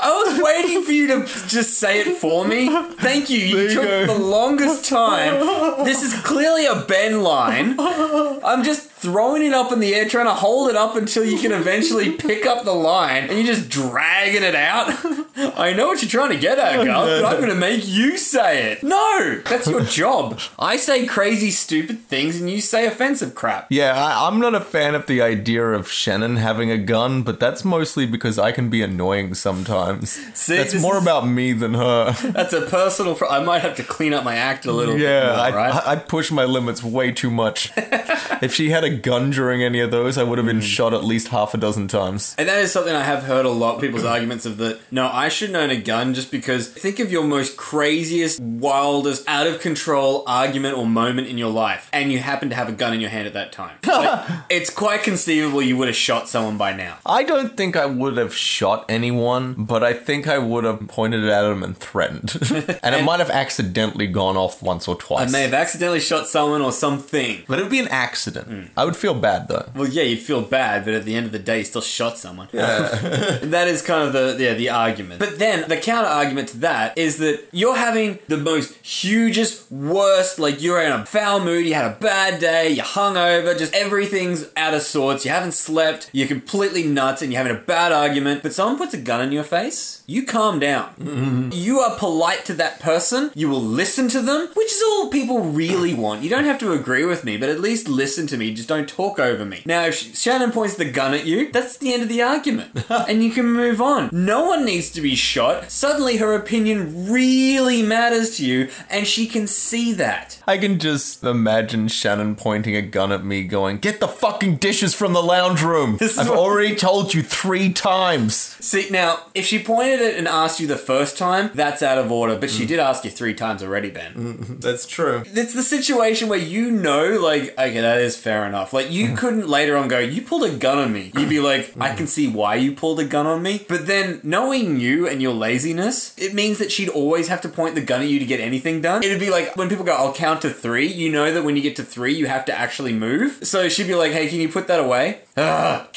I was waiting for you to just say it for me. Thank you. You There took the longest time. This is clearly a Ben line. I'm just throwing it up in the air, trying to hold it up until you can eventually pick up the line, and you're just dragging it out. I know what you're trying to get at, Gus, but I'm going to make you say it. No, that's your job. I say crazy, stupid things, and you say offensive crap. yeah, I, I'm not a fan of the idea of Shannon having a gun, but that's mostly because I can be annoying sometimes. See, that's more is- about me than her. That's a personal. Pro- I might have to clean up my act a little. Yeah, more, I, right? I, I push my limits way too much. if she had a gun during any of those, I would have been hmm. shot at least half a dozen times. And that is something I have heard a lot people's arguments of that. No, I shouldn't own a gun just because think of your most craziest, wildest, out of control argument or moment in your life, and you happen to have a gun in your hand at that time. Like, it's quite conceivable you would have shot someone by now. I don't think I would have shot anyone, but I think I would have pointed it at them and threatened. and it might have accidentally gone off once or twice. I may have accidentally shot someone or something. but it would be an accident. Hmm. I would feel bad though. Well, yeah, you'd feel bad, but at the end of the day, you still shot someone. Yeah. that is kind of the yeah the argument. But then the counter argument to that is that you're having the most hugest, worst, like you're in a foul mood, you had a bad day, you're hungover, just everything's out of sorts, you haven't slept, you're completely nuts, and you're having a bad argument. But someone puts a gun in your face, you calm down. Mm-hmm. You are polite to that person. You will listen to them, which is all people really want. You don't have to agree with me, but at least listen to me. Just don't talk over me. Now, if Shannon points the gun at you, that's the end of the argument. and you can move on. No one needs to be shot. Suddenly, her opinion really matters to you, and she can see that. I can just imagine Shannon pointing a gun at me, going, "Get the fucking dishes from the lounge room." I've already told you three times. See, now, if she pointed it and asked you the first time, that's out of order, but she did ask you three times already, Ben. That's true. It's the situation where you know, like, okay, that is fair enough. Like, you couldn't later on go, you pulled a gun on me. You'd be like, I can see why you pulled a gun on me. But then, knowing you and your laziness, it means that she'd always have to point the gun at you to get anything done. It'd be like when people go, I'll count to three, you know that when you get to three, you have to actually move. So she'd be like, hey, can you put that away? Ah.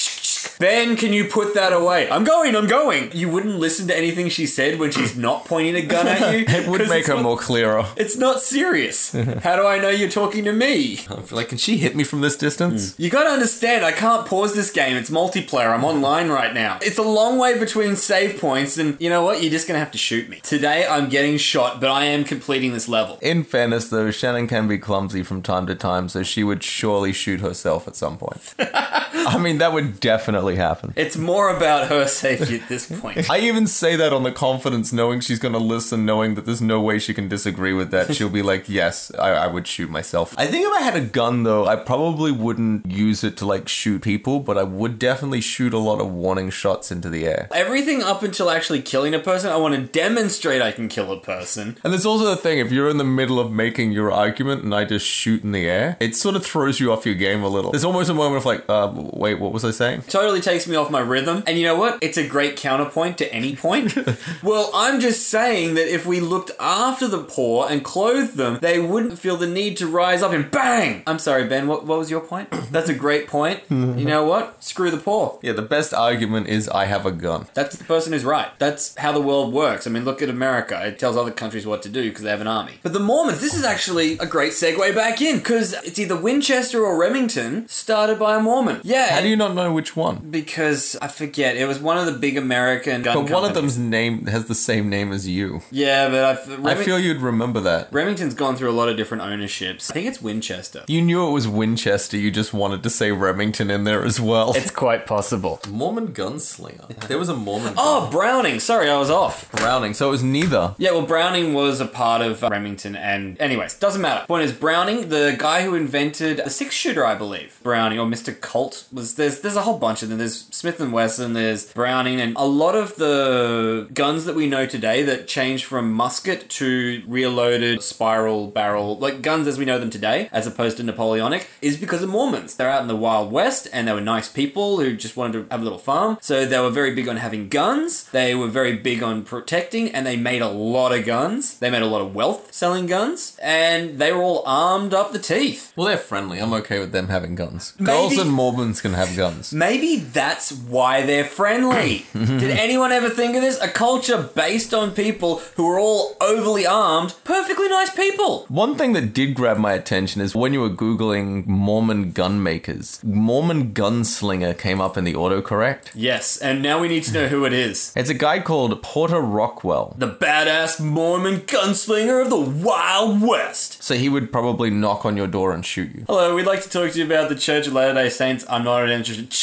Ben, can you put that away? I'm going, I'm going. You wouldn't listen to anything she said when she's not pointing a gun at you. It would make her not- more clearer. it's not serious. How do I know you're talking to me? I feel like, can she hit me from this distance? Mm. You gotta understand, I can't pause this game. It's multiplayer. I'm online right now. It's a long way between save points, and you know what? You're just gonna have to shoot me. Today, I'm getting shot, but I am completing this level. In fairness, though, Shannon can be clumsy from time to time, so she would surely shoot herself at some point. I mean, that would definitely happen. It's more about her safety at this point. I even say that on the confidence, knowing she's going to listen, knowing that there's no way she can disagree with that. She'll be like, yes, I, I would shoot myself. I think if I had a gun, though, I probably wouldn't use it to, like, shoot people, but I would definitely shoot a lot of warning shots into the air. Everything up until actually killing a person, I want to demonstrate I can kill a person. And there's also the thing, if you're in the middle of making your argument and I just shoot in the air, it sort of throws you off your game a little. There's almost a moment of like, uh, wait, what was I saying? Totally takes me off my rhythm. And you know what? It's a great counterpoint to any point. well, I'm just saying that if we looked after the poor and clothed them, they wouldn't feel the need to rise up and bang! I'm sorry, Ben, what, what was your point? That's a great point. you know what? Screw the poor. Yeah, the best argument is I have a gun. That's the person who's right. That's how the world works. I mean, look at America. It tells other countries what to do because they have an army. But the Mormons, this is actually a great segue back in because it's either Winchester or Remington started by a Mormon. Yeah. How do you not know which one? Because I forget. It was one of the big American gun But one of them's name has the same name as you. Yeah, but I, f- I Remi- feel you'd remember that. Remington's gone through a lot of different ownerships. I think it's Winchester. You knew it was Winchester, you just wanted to say Remington in there as well. It's quite possible. Mormon gunslinger. There was a Mormon. Oh, Browning. Sorry, I was off. Browning, so it was neither. Yeah, well, Browning was a part of uh, Remington, and anyways, doesn't matter. Point is, Browning, the guy who invented the six shooter, I believe, Browning or Mister Colt was there's there's a whole bunch of them. There's Smith and Wesson, there's Browning, and a lot of the guns that we know today that changed from musket to rear-loaded spiral barrel, like guns as we know them today, as opposed to Napoleonic, is because of Mormons. They're out in the Wild West, and they were nice people who just wanted to have a little farm. So they were very big on having guns. They were very big on protecting, and they made a lot of guns. They made a lot of wealth selling guns, and they were all armed up the teeth. Well, they're friendly. I'm okay with them having guns. Girls and Mormons can have guns. Maybe that's why they're friendly. Did anyone ever think of this? A culture based on people who are all overly armed, perfectly nice people. One thing that did grab my attention is when you were Googling Mormon gun makers, Mormon gunslinger came up in the autocorrect. Yes, and now we need to know who it is. It's a guy called Porter Rockwell. The badass Mormon gunslinger of the Wild West. So he would probably knock on your door and shoot you. Hello, we'd like to talk to you about the Church of Latter day Saints. I'm not an interested.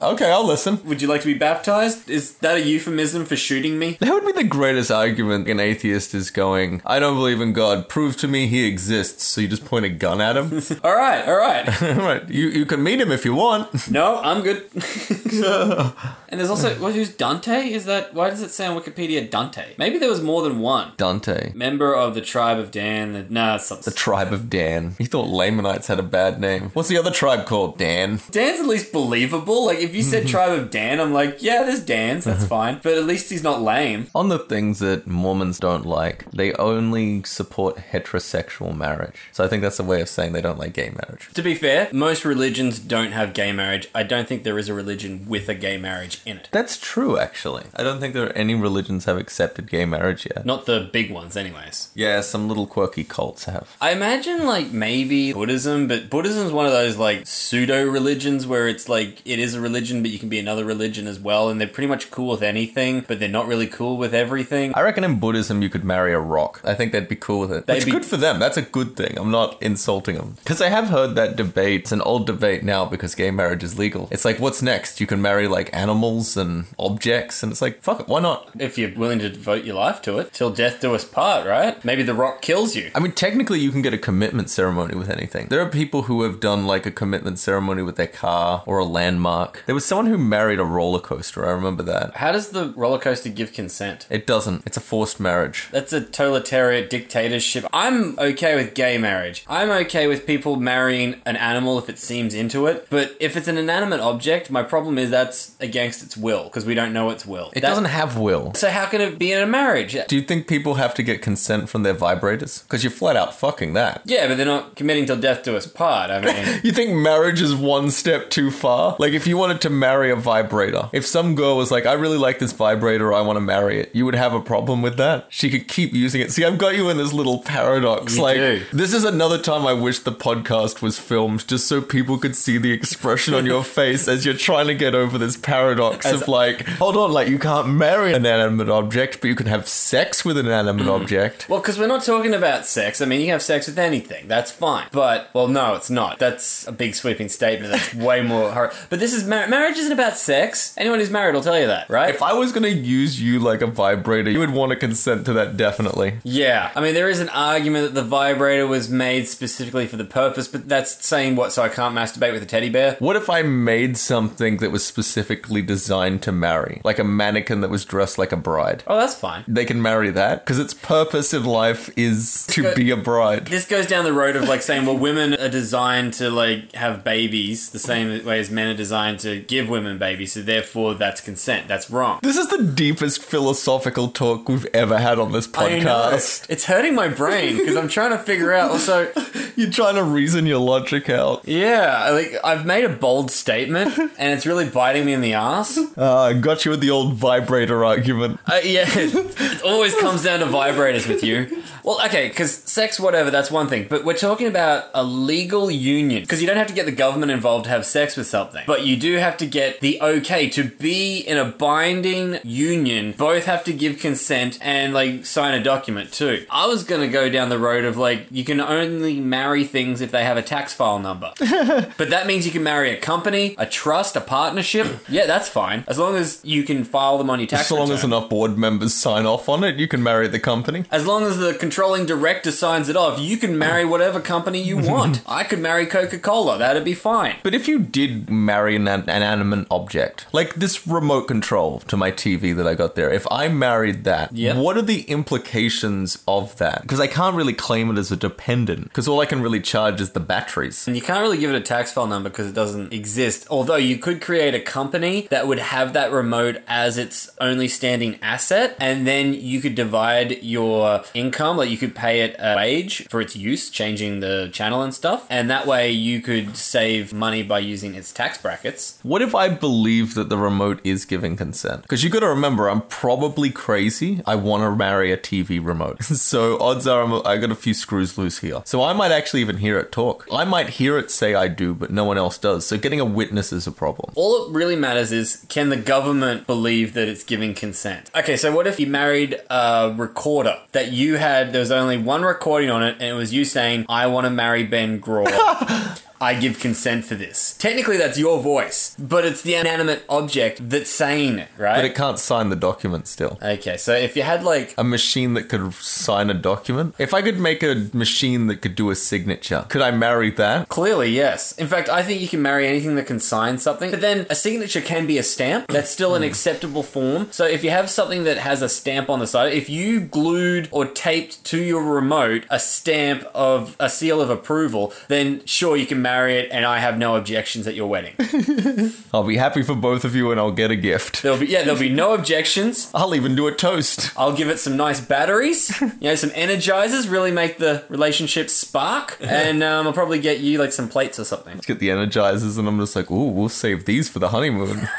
Okay, I'll listen. Would you like to be baptized? Is that a euphemism for shooting me? That would be the greatest argument an atheist is going, I don't believe in God. Prove to me he exists. So you just point a gun at him. all right, all right. all right. You, you can meet him if you want. No, I'm good. and there's also well, who's Dante? Is that why does it say on Wikipedia Dante? Maybe there was more than one. Dante. Member of the tribe of Dan. The, nah, it's The tribe of Dan. He thought Lamanites had a bad name. What's the other tribe called? Dan. Dan's at least believable. Like if you said tribe of Dan, I'm like, yeah, there's Dan's, that's fine. But at least he's not lame. On the things that Mormons don't like, they only support heterosexual marriage. So I think that's a way of saying they don't like gay marriage. To be fair, most religions don't have gay marriage. I don't think there is a religion with a gay marriage in it. That's true, actually. I don't think there are any religions have accepted gay marriage yet. Not the big ones, anyways. Yeah, some little quirky cults have. I imagine like maybe Buddhism, but Buddhism's one of those like pseudo religions where it's like it is a religion, but you can be another religion as well, and they're pretty much cool with anything, but they're not really cool with everything. I reckon in Buddhism you could marry a rock. I think they'd be cool with it. They'd Which be- good for them. That's a good thing. I'm not insulting them. Because I have heard that debate. It's an old debate now because gay marriage is legal. It's like, what's next? You can marry like animals and objects, and it's like, fuck it, why not? If you're willing to devote your life to it, till death do us part, right? Maybe the rock kills you. I mean, technically, you can get a commitment ceremony with anything. There are people who have done like a commitment ceremony with their car or a landmark. There was someone who married a roller coaster. I remember that. How does the roller coaster give consent? It doesn't. It's a forced marriage. That's a totalitarian dictatorship. I'm okay with gay marriage. I'm okay with people marrying an animal if it seems into it. But if it's an inanimate object, my problem is that's against its will because we don't know its will. It That- doesn't have will. So how can it be in a marriage? Do you think people have to get consent from their vibrators? Because you're flat out fucking that. Yeah, but they're not committing till death do us part. I mean, You think marriage is one step too far? Like, if you wanted to marry a vibrator, if some girl was like, I really like this vibrator, I want to marry it, you would have a problem with that? She could keep using it. See, I've got you in this little paradox. You like, do. this is another time I wish the podcast was filmed just so people could see the expression on your face as you're trying to get over this paradox As- of like, hold on, like, you can't marry an inanimate object, but you can have sex with an inanimate object. well, because we're not talking about sex. I mean, you can have sex with anything. That's fine. But well, no, it's not. That's a big sweeping statement. That's way more. Hor- but this is mar- marriage. Isn't about sex. Anyone who's married will tell you that, right? If I was gonna use you like a vibrator, you would want to consent to that definitely. Yeah, I mean, there is an argument that the vibrator was made specifically for the purpose, but that's saying what? So I can't masturbate with a teddy bear? What if I made something that was specifically designed to marry? Like a mannequin that was dressed like a bride? Oh, that's fine. They can marry that because its purpose in life is to be a bride. This goes down the road of like saying, well, women are designed to like have babies the same way as men are designed to give women babies, so therefore that's consent. That's wrong. This is the deepest philosophical talk we've ever had on this podcast. It's hurting my brain because I'm trying to figure out. Also, You're trying to reason your logic out. yeah, like I've made a bold statement and it's really biting me in the ass. Uh, I got you with the old vibrator argument. Uh, yeah, it always comes down to vibrators with you. Well, okay, because sex, whatever, that's one thing. But we're talking about a legal union. Because you don't have to get the government involved to have sex with something. But you do have to get the okay to be in a binding union. Both have to give consent and, like, sign a document too. I was going to go down the road of, like, you can only marry things if they have a tax file number. but that means you can marry a company, a trust, a partnership. Yeah, that's fine. As long as you can file them on your tax As long as enough board members sign off on it, you can marry the company. As long as the controlling director signs it off, you can marry whatever company you want. I could marry Coca Cola, that'd be fine. But if you did marry an, an inanimate object, like this remote control to my TV that I got there, if I married that, Yep. what are the implications of that? Because I can't really claim it as a dependent, because all I can really charge is the batteries. And you can't really give it a tax file number because it doesn't exist. Although you could create a company that would have that remote as its only standing asset, and then you could divide your income, like you could pay it a wage for its use, changing the channel and stuff, and that way you could save money by using its tax brackets. What if I believe that the remote is giving consent? Because you got to remember, I'm probably crazy. I want to marry a TV remote, so odds are I'm, I got a few screws loose here. So I might actually even hear it talk. I might hear it say I do, but no one else does. So getting a witness is a problem. All it really matters is can the government believe that it's giving consent? Okay, so what if you married a recorder that you had, there was only one recording on it, and it was you saying, I want to marry Ben Graw. I give consent for this. Technically, that's your voice, but it's the inanimate object that's saying it, right? But it can't sign the document still. okay, so if you had like A machine that could sign a document? If I could make a machine that could do a signature, could I marry that? Clearly, yes. In fact, I think you can marry anything that can sign something. But then a signature can be a stamp. That's still an hmm. acceptable form. So if you have something that has a stamp on the side, if you glued or taped to your remote a stamp of a seal of approval, then sure you can marry it, and I have no objections at your wedding. I'll be happy for both of you and I'll get a gift. There'll be yeah, there'll be no objections. I'll even do a toast. I'll give it some nice batteries, you know, some energizers, really make the relationship spark, and um, I'll probably get you like some plates or something. Let's get the energizers and I'm just like, ooh, we'll save these for the honeymoon.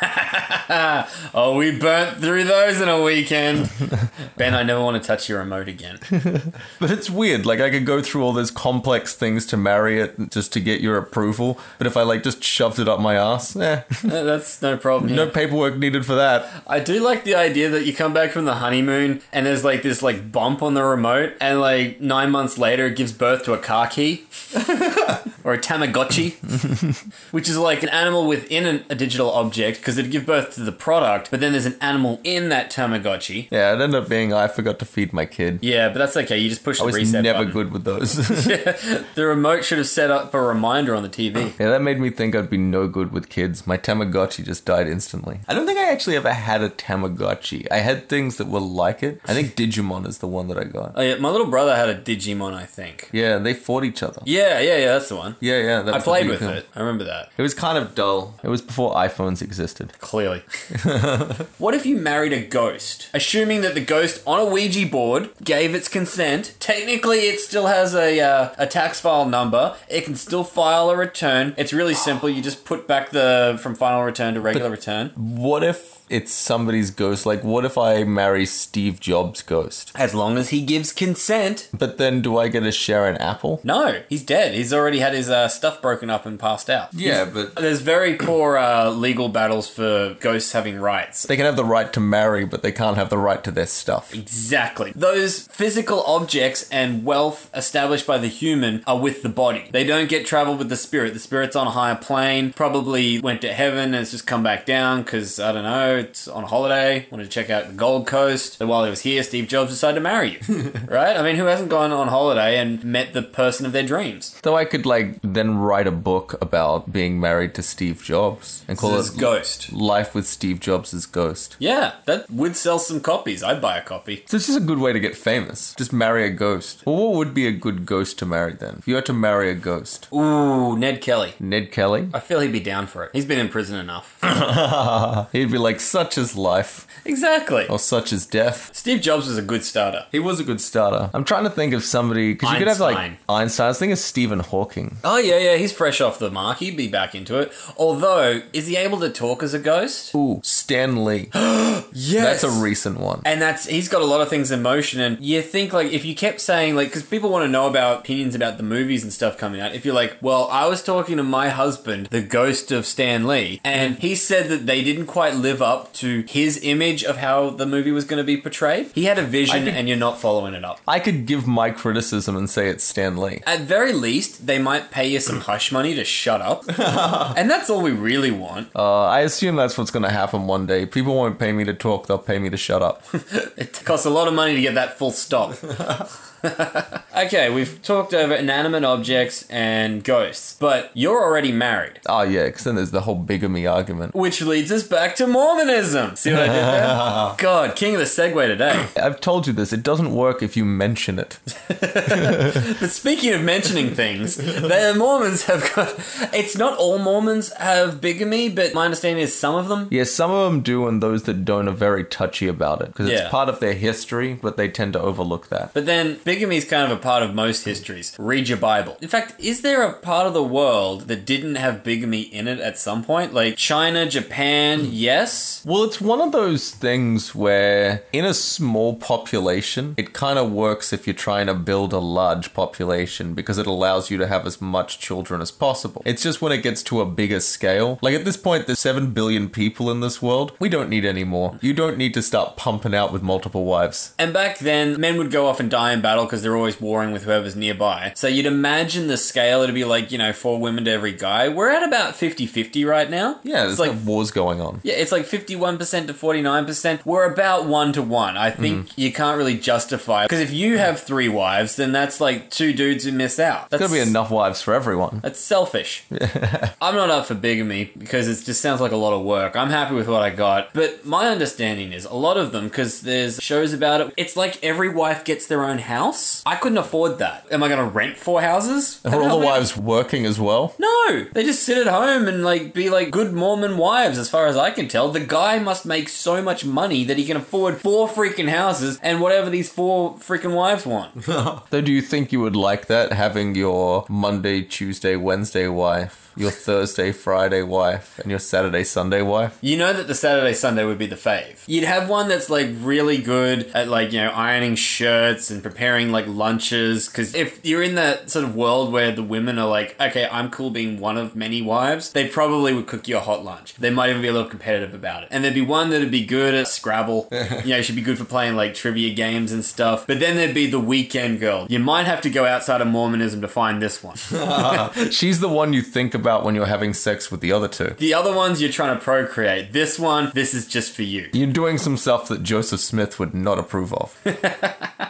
Oh, we burnt through those in a weekend. ben, I never want to touch your remote again. but it's weird. Like I could go through all those complex things to marry it just to get your approval. But if I like just shoved it up my ass, eh, Uh, That's no problem. no paperwork needed for that. I do like the idea that you come back from the honeymoon and there's like this like bump on the remote, and like nine months later it gives birth to a car key or a Tamagotchi, which is like an animal within an, a digital object because it'd give birth to the product, but then there's an animal in that Tamagotchi. Yeah, it ended up being I forgot to feed my kid. Yeah, but that's okay. You just push I the was reset never button. good with those. The remote should have set up a reminder on the TV. yeah, that made me think I'd be no good with kids. My Tamagotchi just died instantly. I don't think I actually ever had a Tamagotchi. I had things that were like it. I think Digimon is the one that I got. Oh yeah, my little brother had a Digimon, I think. Yeah, they fought each other. Yeah, yeah, yeah, that's the one. Yeah, yeah. That I played with deal. it. I remember that. It was kind of dull. It was before iPhones existed. Clearly. what if you married a ghost? Assuming that the ghost on a Ouija board gave its consent, technically it still has a, uh, a tax file number. It can still file a return. It's really simple. You just put back the from final return to regular return. What if it's somebody's ghost? Like, what if I marry Steve Jobs' ghost? As long as he gives consent. But then do I get to share an apple? No, he's dead. He's already had his uh, stuff broken up and passed out. Yeah, but There's very poor uh, legal battles for ghosts having rights. they can have the right to marry, but they can't have the right to their stuff. Exactly. Those physical objects and wealth established by the human are with the body. They don't get traveled with the spirit. The spirit's on a higher plane, probably went to heaven and has just come back down because, I don't know, it's on holiday, wanted to check out the Gold Coast. And while he was here, Steve Jobs decided to marry you. right? I mean, who hasn't gone on holiday and met the person of their dreams? Though I could, like, then write a book about being married to Steve Jobs and call This it is Ghost. Life with Steve Jobs' Ghost. Yeah, that would sell some copies. I'd buy a copy. So it's just a good way to get famous. Just marry a ghost. Well, what would be a good ghost to marry then? If you had to marry a ghost, Ooh, Ned Kelly. Ned Kelly? I feel he'd be down for it. He's been in prison enough. He'd be like, such is life, exactly. or such is death. Steve Jobs was a good starter. He was a good starter. I'm trying to think of somebody because you could have like Einstein. Einstein. I was thinking of Stephen Hawking. Oh yeah, yeah, he's fresh off the mark. He'd be back into it. Although, is he able to talk as a ghost? Ooh, Stan Lee. Yes, That's a recent one. and that's he's got a lot of things in motion. And you think like if you kept saying like because people want to know about opinions about the movies and stuff coming out. If you're like, well, I was talking to my husband, the ghost of Stan Lee, and he said that they didn't quite live up to his image of how the movie was going to be portrayed. He had a vision, could- and you're not following it up. I could give my criticism and say it's Stan Lee. At very least, they might pay you some hush money to shut up. and that's all we really want. Uh, I assume that's what's going to happen one day. People won't pay me to talk; they'll pay me to shut up. It costs a lot of money to get that full stop. okay, we've talked over inanimate objects and ghosts, but you're already married. oh yeah, because then there's the whole bigamy argument. Which leads us back to Mormonism. See what I did there? God, king of the segue today. I've told you this. It doesn't work if you mention it. But speaking of mentioning things, the Mormons have got. It's not all Mormons have bigamy, but my understanding is some of them. Yeah, some of them do, and those that don't are very touchy about it because Yeah. it's part of their history, but they tend to overlook that. But then bigamy is kind of a part of most histories. Read your Bible. In fact, is there a part of the world that didn't have bigamy in it at some point? Like China, Japan, yes? Well, it's one of those things where, in a small population, it kind of works if you're trying to build a large population because it allows you to have as much children as possible. It's just when it gets to a bigger scale. Like at this point, there's 7 billion people in this world. We don't need any more. You don't need to start pumping out with multiple wives. And back then, men would go off and die in battle because they're always warring with whoever's nearby. So you'd imagine the scale, it'd be like, you know, four women to every guy. We're at about 50 50 right now. Yeah, it's there's like like wars going on. Yeah, it's like 51% to 49%. We're about 1 to 1. I think Hmm. you can't really justify Because if you have three wives, then that's like two dudes who miss out. That's There's gonna be enough wives for everyone. That's selfish. I'm not up for bigamy because it just sounds like a lot of work. I'm happy with what I got. But my understanding is a lot of them, because there's shows about it, it's like every wife gets their own house. house. I couldn't afford that. Am I going to rent four houses? Are all the wives working as well? No, they just sit at home and like be like good Mormon wives, as far as I can tell. The guy must make so much money that he can afford four freaking houses and whatever these four freaking wives want. So do you think you would like that, having your Monday, Tuesday, Wednesday wife, your Thursday, Friday wife, and your Saturday, Sunday wife? You know that the Saturday Sunday would be the fave. You'd have one that's like really good at like, you know, ironing shirts and preparing like lunches. Because if you're in that sort of world where the women are like, okay, I'm cool being one of many wives, they probably would cook you a hot lunch. They might even be a little competitive about it. And there'd be one that'd be good at Scrabble. you know, she'd be good for playing like trivia games and stuff. But then there'd be the weekend girl. You might have to go outside of Mormonism to find this one. She's the one you think about when you're having sex with the other two. the other ones you're trying to procreate. This one, this is just for you. You're doing some stuff that Joseph Smith would not approve of.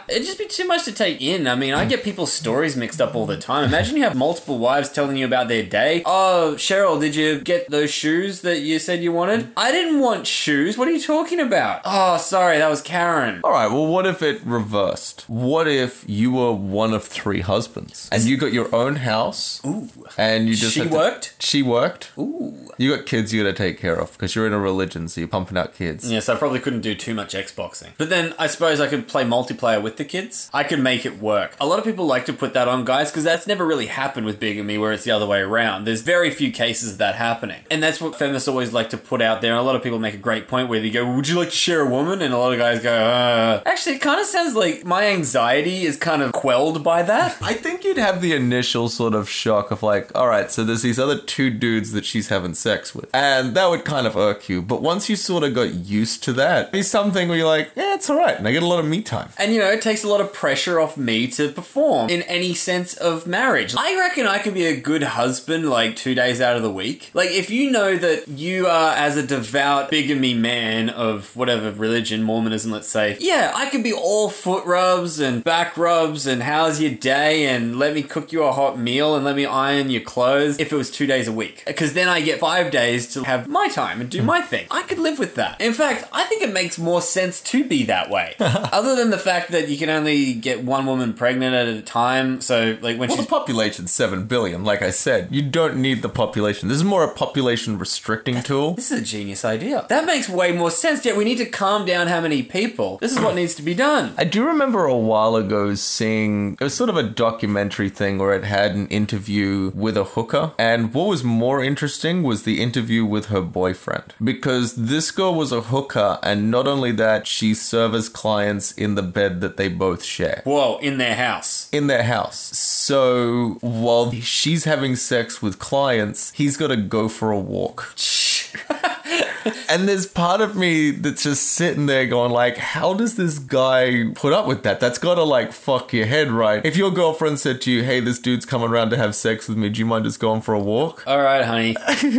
It'd just be too much to take in. I mean, I get people's stories mixed up all the time. Imagine you have multiple wives telling you about their day. Oh, Cheryl, did you get those shoes that you said you wanted? I didn't want shoes. What are you talking about? Oh, sorry, that was Karen. All right, well, what if it reversed? What if you were one of three husbands and you got your own house? Ooh. And you just She had to- worked? she worked. Ooh. You got kids you got to take care of because you're in a religion, so you're pumping out kids. Yes, I probably couldn't do too much Xboxing. But then I suppose I could play multiplayer with the kids. I could make it work. A lot of people like to put that on guys because that's never really happened with bigamy where it's the other way around. There's very few cases of that happening. And that's what feminists always like to put out there. And a lot of people make a great point where they go, Would you like to share a woman? And a lot of guys go, uh. Actually, it kind of sounds like my anxiety is kind of quelled by that. I think you'd have the initial sort of shock of like, all right, so there's these other two dudes that she's having sex with. And that would kind of irk you. But once you sort of got used to that, it'd something where you're like, yeah, it's all right. And I get a lot of me time. And you know, it takes a lot of pressure off me to perform in any sense of marriage. I reckon I could be a good husband like two days out of the week. Like, if you know that you are, as a devout bigamy man of whatever religion, Mormonism, let's say, yeah, I could be all foot rubs and back rubs and how's your day and let me cook you a hot meal and let me iron your clothes if it was two days a week. Because then I get five days to have my time and do my thing. I could live with that. In fact, I think it makes more sense to be that way. Other than the fact that you can only get one woman pregnant at a time. So, like, when Well, the she's. population's 7 billion, like I said. You don't need the population. This is more a population restricting tool. This is a genius idea. That makes way more sense. Yeah, we need to calm down how many people. This is what needs to be done. I do remember a while ago seeing it was sort of a documentary thing where it had an interview with a hooker, and what was more interesting was the interview with her boyfriend because this girl was a hooker, and not only that, she serviced clients in the bed that they both share. Whoa, in their house. In their house. So while she's having sex with clients, he's got to go for a walk. And there's part of me that's just sitting there going like, how does this guy put up with that? That's gotta like fuck your head, right? If your girlfriend said to you, hey, this dude's coming around to have sex with me, do you mind just going for a walk? All right, honey.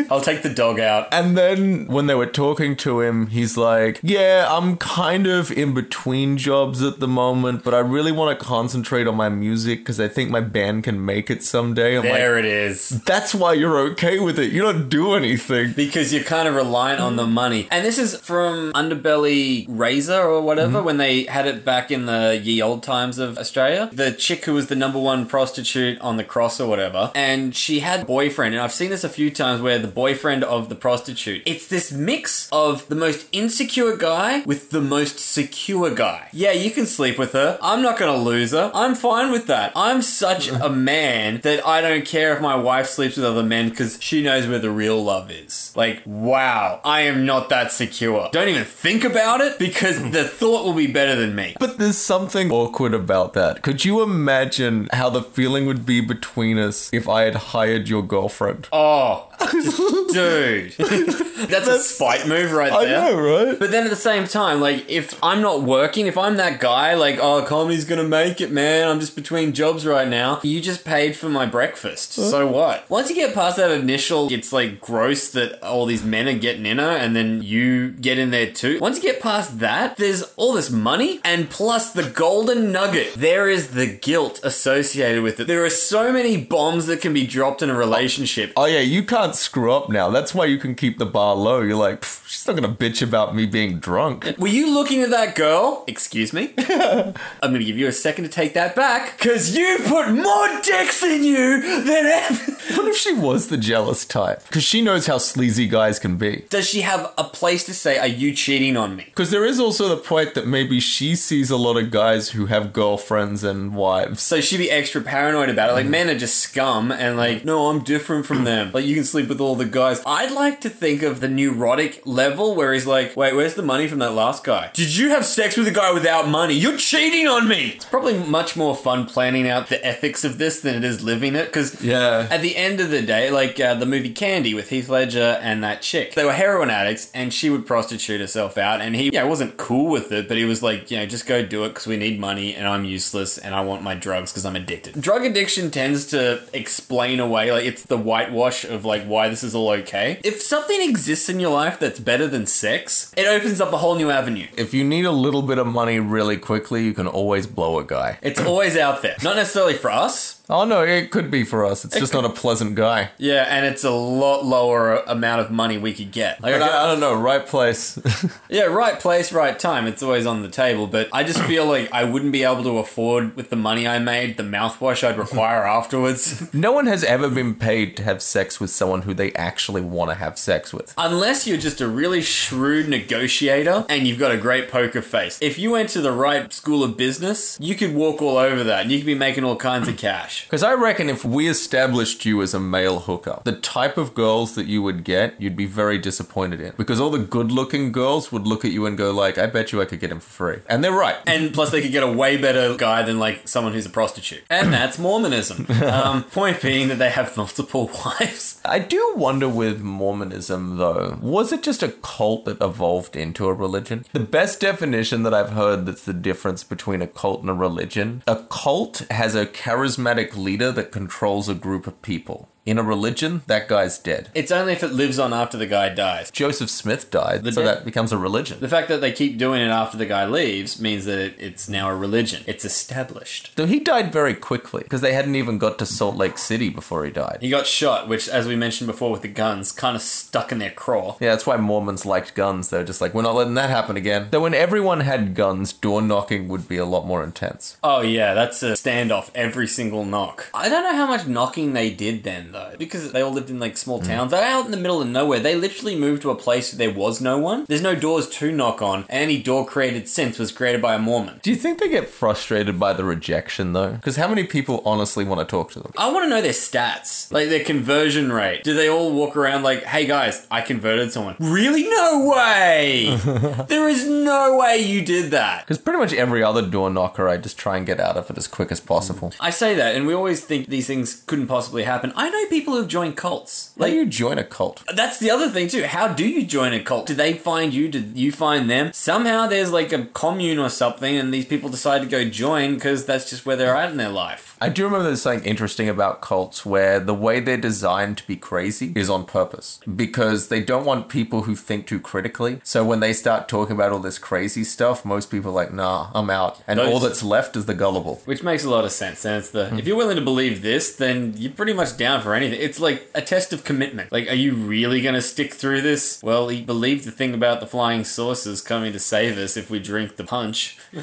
I'll take the dog out. And then when they were talking to him, he's like, Yeah, I'm kind of in between jobs at the moment, but I really want to concentrate on my music because I think my band can make it someday. I'm There like, it is. That's why you're okay with it. You don't do anything. Because you're kind of reliant on the money. And this is from Underbelly Razor or whatever, mm-hmm. when they had it back in the ye old times of Australia. The chick who was the number one prostitute on the cross or whatever. And she had a boyfriend. And I've seen this a few times where the boyfriend of the prostitute, it's this mix of the most insecure guy with the most secure guy. Yeah, you can sleep with her. I'm not to lose her. I'm fine with that. I'm such a man that I don't care if my wife sleeps with other men because she knows where the real love is. Like, wow, I am not that secure. Don't even think about it because hmm. the thought will be better than me. But there's something awkward about that. Could you imagine how the feeling would be between us if I had hired your girlfriend? Oh, dude. That's, a spite move right I there. I know, right? But then at the same time, like, if I'm not working, if I'm that guy, like, oh, comedy's gonna make it, man, I'm just between jobs right now, you just paid for my breakfast. So what? Once you get past that initial, it's like gross that all these men are getting in her, and then you get in there too. Once you get past that, there's all this money and plus the golden nugget. There is the guilt associated with it. There are so many bombs that can be dropped in a relationship. Oh yeah, you can't screw up now. That's why you can keep the bar low. You're like, she's not gonna bitch about me being drunk. Were you looking at that girl? Excuse me? I'm gonna give you a second to take that back, because you put more dicks in you than ever. What if she was the jealous type? Because she knows how sleazy guys can be. Does she have a place to say, Are you cheating on me? Because there is also the point that maybe she sees a lot of guys who have girlfriends and wives. So she'd be extra paranoid about it. Like, men are just scum, and like, no, I'm different from them. Like, you can sleep with all the guys. I'd like to think of the neurotic level where he's like, wait, where's the money from that last guy? Did you have sex with a guy without money? You're cheating on me! It's probably much more fun planning out the ethics of this than it is living it, because Yeah. at the end of the day, like uh, the movie Candy with Heath Ledger and that chick, they were heroin addicts, and she would prostitute herself out, and he, yeah, wasn't cool with it, but he was like, you know, just go do it because we need money, and I'm useless, and I want my drugs because I'm addicted. Drug addiction tends to explain away, like it's the whitewash of like why this is all okay. If something exists in your life that's better than sex, it opens up a whole new avenue. If you need a little bit of money really quickly, you can always blow a guy. It's always out there, not necessarily for us. Oh no, it could be for us. It's just not a pleasant guy. Yeah, and it's a lot lower amount of money we could get. Like, But I, I don't know, right place. Yeah, right place, right time. It's always on the table, but I just feel like I wouldn't be able to afford with the money I made the mouthwash I'd require afterwards. no one has ever been paid to have sex with someone who they actually want to have sex with. Unless you're just a really shrewd negotiator and you've got a great poker face. If you went to the right school of business, you could walk all over that and you could be making all kinds of cash. Because I reckon if we established you as a male hooker, the type of girls that you would get, you'd be very disappointed in. Because all the good looking girls would look at you and go like, I bet you I could get him for free. And they're right. And plus, they could get a way better guy than like someone who's a prostitute. And that's Mormonism. Um, point being that they have multiple wives. I do wonder with Mormonism, though, was it just a cult that evolved into a religion? The best definition that I've heard that's the difference between a cult and a religion a cult has a charismatic leader that controls a group of people. In a religion, that guy's dead. It's only if it lives on after the guy dies. Joseph Smith died, so dead- that becomes a religion. The fact that they keep doing it after the guy leaves means that it, it's now a religion. It's established. So he died very quickly because they hadn't even got to Salt Lake City before he died. He got shot, which, as we mentioned before with the guns, kind of stuck in their craw. Yeah, that's why Mormons liked guns. They're just like, we're not letting that happen again. Though when everyone had guns, door knocking would be a lot more intense. Oh, yeah, that's a standoff every single knock. I don't know how much knocking they did then, though, because they all lived in like small hmm. towns. They're out in the middle of nowhere. They literally moved to a place where there was no one. There's no doors to knock on. Any door created since was created by a Mormon. Do you think they get frustrated by the rejection though? Because how many people honestly want to talk to them? I want to know their stats, like their conversion rate. Do they all walk around like, "Hey guys, I converted someone"? Really? No way! there is no way you did that. Because pretty much every other door knocker, I just try and get out of it as quick as possible. I say that, and we always think these things couldn't possibly happen. I know people who've joined cults. How do you join a cult? that's the other thing too. How do you join a cult? Do they find you? Do you find them? Somehow there's like a commune or something, and these people decide to go join because that's just where they're at in their life. I do remember there's something interesting about cults where the way they're designed to be crazy is on purpose because they don't want people who think too critically. So when they start talking about all this crazy stuff, most people are like, nah, I'm out. And Those- all that's left is the gullible. Which makes a lot of sense. And it's the if you're willing to believe this, then you're pretty much down for anything. It's like a test of commitment. Like, are you really gonna stick through this? Well, he believed the thing about the flying saucers coming to save us if we drink the punch.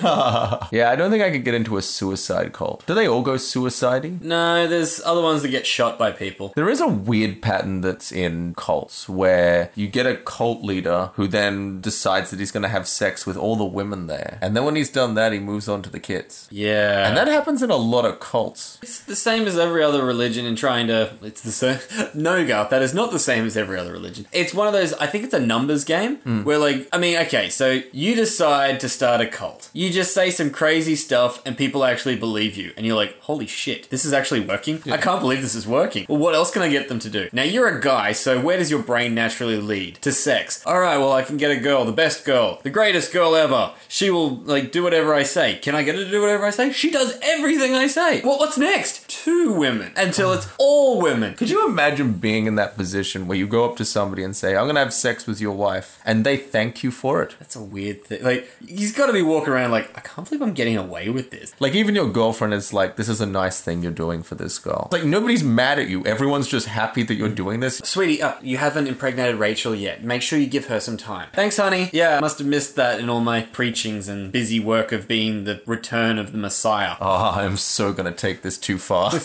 Yeah, I don't think I could get into a suicide cult. Do they all go suicide No, there's other ones that get shot by people. There is a weird pattern that's in cults where you get a cult leader who then decides that he's going to have sex with all the women there. And then when he's done that, he moves on to the kids. Yeah. And that happens in a lot of cults. It's the same as every other religion in trying to. It's the same. No, Garth, that is not the same as every other religion. It's one of those. I think it's a numbers game hmm. where, like, I mean, okay, so you decide to start a cult. You just say some crazy stuff, and people actually believe you, and you're like, holy shit, this is actually working. I can't believe this is working. Well, what else can I get them to do? Now you're a guy, so where does your brain naturally lead? To sex. All right, well, I can get a girl, the best girl, the greatest girl ever. She will like do whatever I say. Can I get her to do whatever I say? She does everything I say. Well, what's next? Two women until it's all women. Could you imagine being in that position where you go up to somebody and say, I'm going to have sex with your wife, and they thank you for it? That's a weird thing. Like, he's got to be walking around like, I can't believe I'm getting away with this. Like, even your girlfriend is like, this is a nice thing you're doing for this girl. Like, nobody's mad at you. Everyone's just happy that you're doing this. Sweetie, uh, you haven't impregnated Rachel yet. Make sure you give her some time. Thanks, honey. Yeah, I must have missed that in all my preachings and busy work of being the return of the Messiah. Oh, I'm so going to take this too far.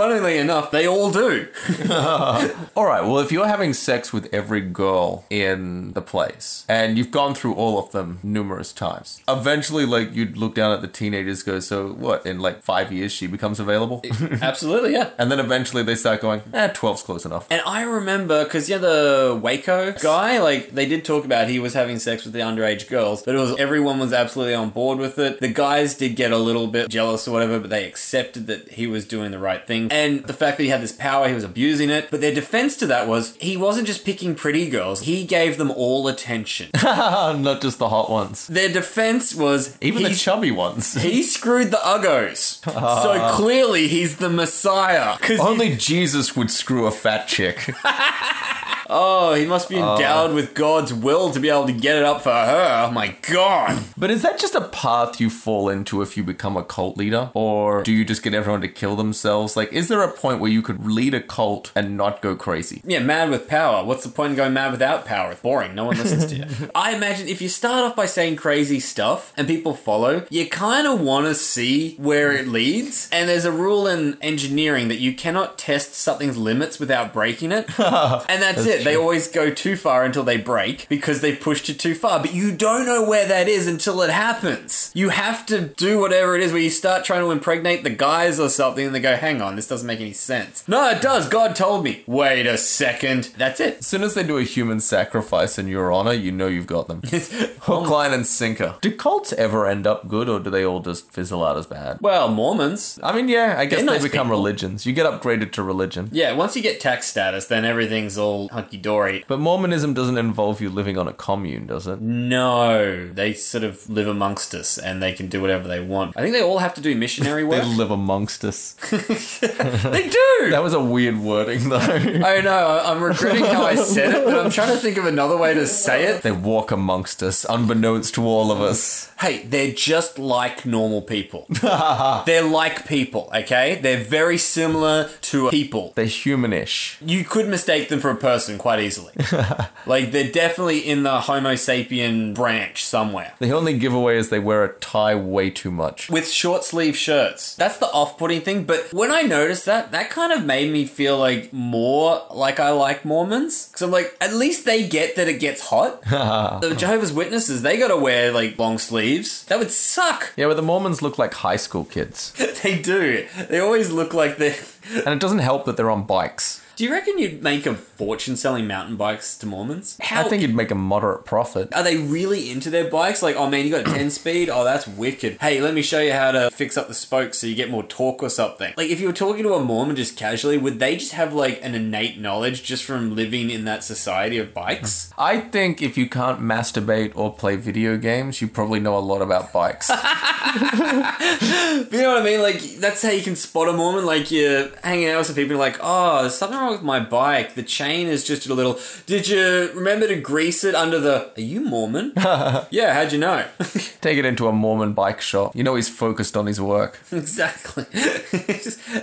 Funnily enough, they all do. All right, well, if you're having sex with every girl in the place and you've gone through all of them numerous times, eventually, like, you'd look down at the teenagers, go, so what, in like five years she becomes available? Absolutely, yeah. and then eventually they start going, eh, 12's close enough. And I remember because yeah, the Waco guy, like they did talk about he was having sex with the underage girls, but it was everyone was absolutely on board with it. The guys did get a little bit jealous or whatever, but they accepted that he was doing the right thing. And the fact that he had this power, he was abusing it. But their defense to that was he wasn't just picking pretty girls; he gave them all attention. Not just the hot ones. their defense was Even the chubby ones. he screwed the uggos. so ah. clearly he's the Messiah. 'Cause Only Jesus would screw a fat chick. Oh, he must be endowed ah. with God's will to be able to get it up for her. Oh my god. but is that just a path you fall into if you become a cult leader? Or do you just get everyone to kill themselves? Like, is there a point where you could lead a cult and not go crazy? Yeah, mad with power. What's the point in going mad without power? It's boring. No one listens to you. I imagine if you start off by saying crazy stuff and people follow, you kind of want to see where it leads. And there's a rule in engineering that you cannot test something's limits without breaking it. and that's, it. They always go too far until they break because they pushed it too far. But you don't know where that is until it happens. You have to do whatever it is where you start trying to impregnate the guys or something and they go, hang on, this doesn't make any sense. No, it does. God told me. Wait a second. That's it. As soon as they do a human sacrifice in your honor, you know you've got them. Hook, line, and sinker. Do cults ever end up good, or do they all just fizzle out as bad? Well, Mormons. I mean, yeah, I guess They're they nice become people. religions. You get upgraded to religion. Yeah, once you get tax status, then everything's all hunky dory. But Mormonism doesn't involve you living on a commune, does it? No, they sort of live amongst us and they can do whatever they want. I think they all have to do missionary work. They live amongst us. they do! That was a weird wording, though. I know, I'm regretting how I said it, but I'm trying to think of another way to say it. they walk amongst us, unbeknownst to all of us. Hey, they're just like normal people. they're like people, okay? They're very similar to people. They're humanish. You could mistake them for a person quite easily. like, they're definitely in the Homo sapien branch somewhere. The only giveaway is they wear a tie way too much. With short sleeve shirts. That's the off putting thing, but when I noticed that, that kind of made me feel like more like I like Mormons. Because I'm like, at least they get that it gets hot. the Jehovah's Witnesses, they gotta wear like long sleeves. That would suck. Yeah, but the Mormons look like high school kids. they do. They always look like they're. And it doesn't help that they're on bikes. Do you reckon you'd make a fortune selling mountain bikes to Mormons? How I think you'd make a moderate profit. Are they really into their bikes? Like, oh man, you got a 10 speed? Oh, that's wicked. Hey, let me show you how to fix up the spokes so you get more torque or something. Like, if you were talking to a Mormon just casually, would they just have like an innate knowledge just from living in that society of bikes? I think if you can't masturbate or play video games, you probably know a lot about bikes. But you know what I mean? Like, that's how you can spot a Mormon. Like, you're hanging out with some people and like, oh, there's something wrong with my bike. The chain is just a little. Did you remember to grease it under the. Are you Mormon? yeah, how'd you know? Take it into a Mormon bike shop. You know he's focused on his work. exactly.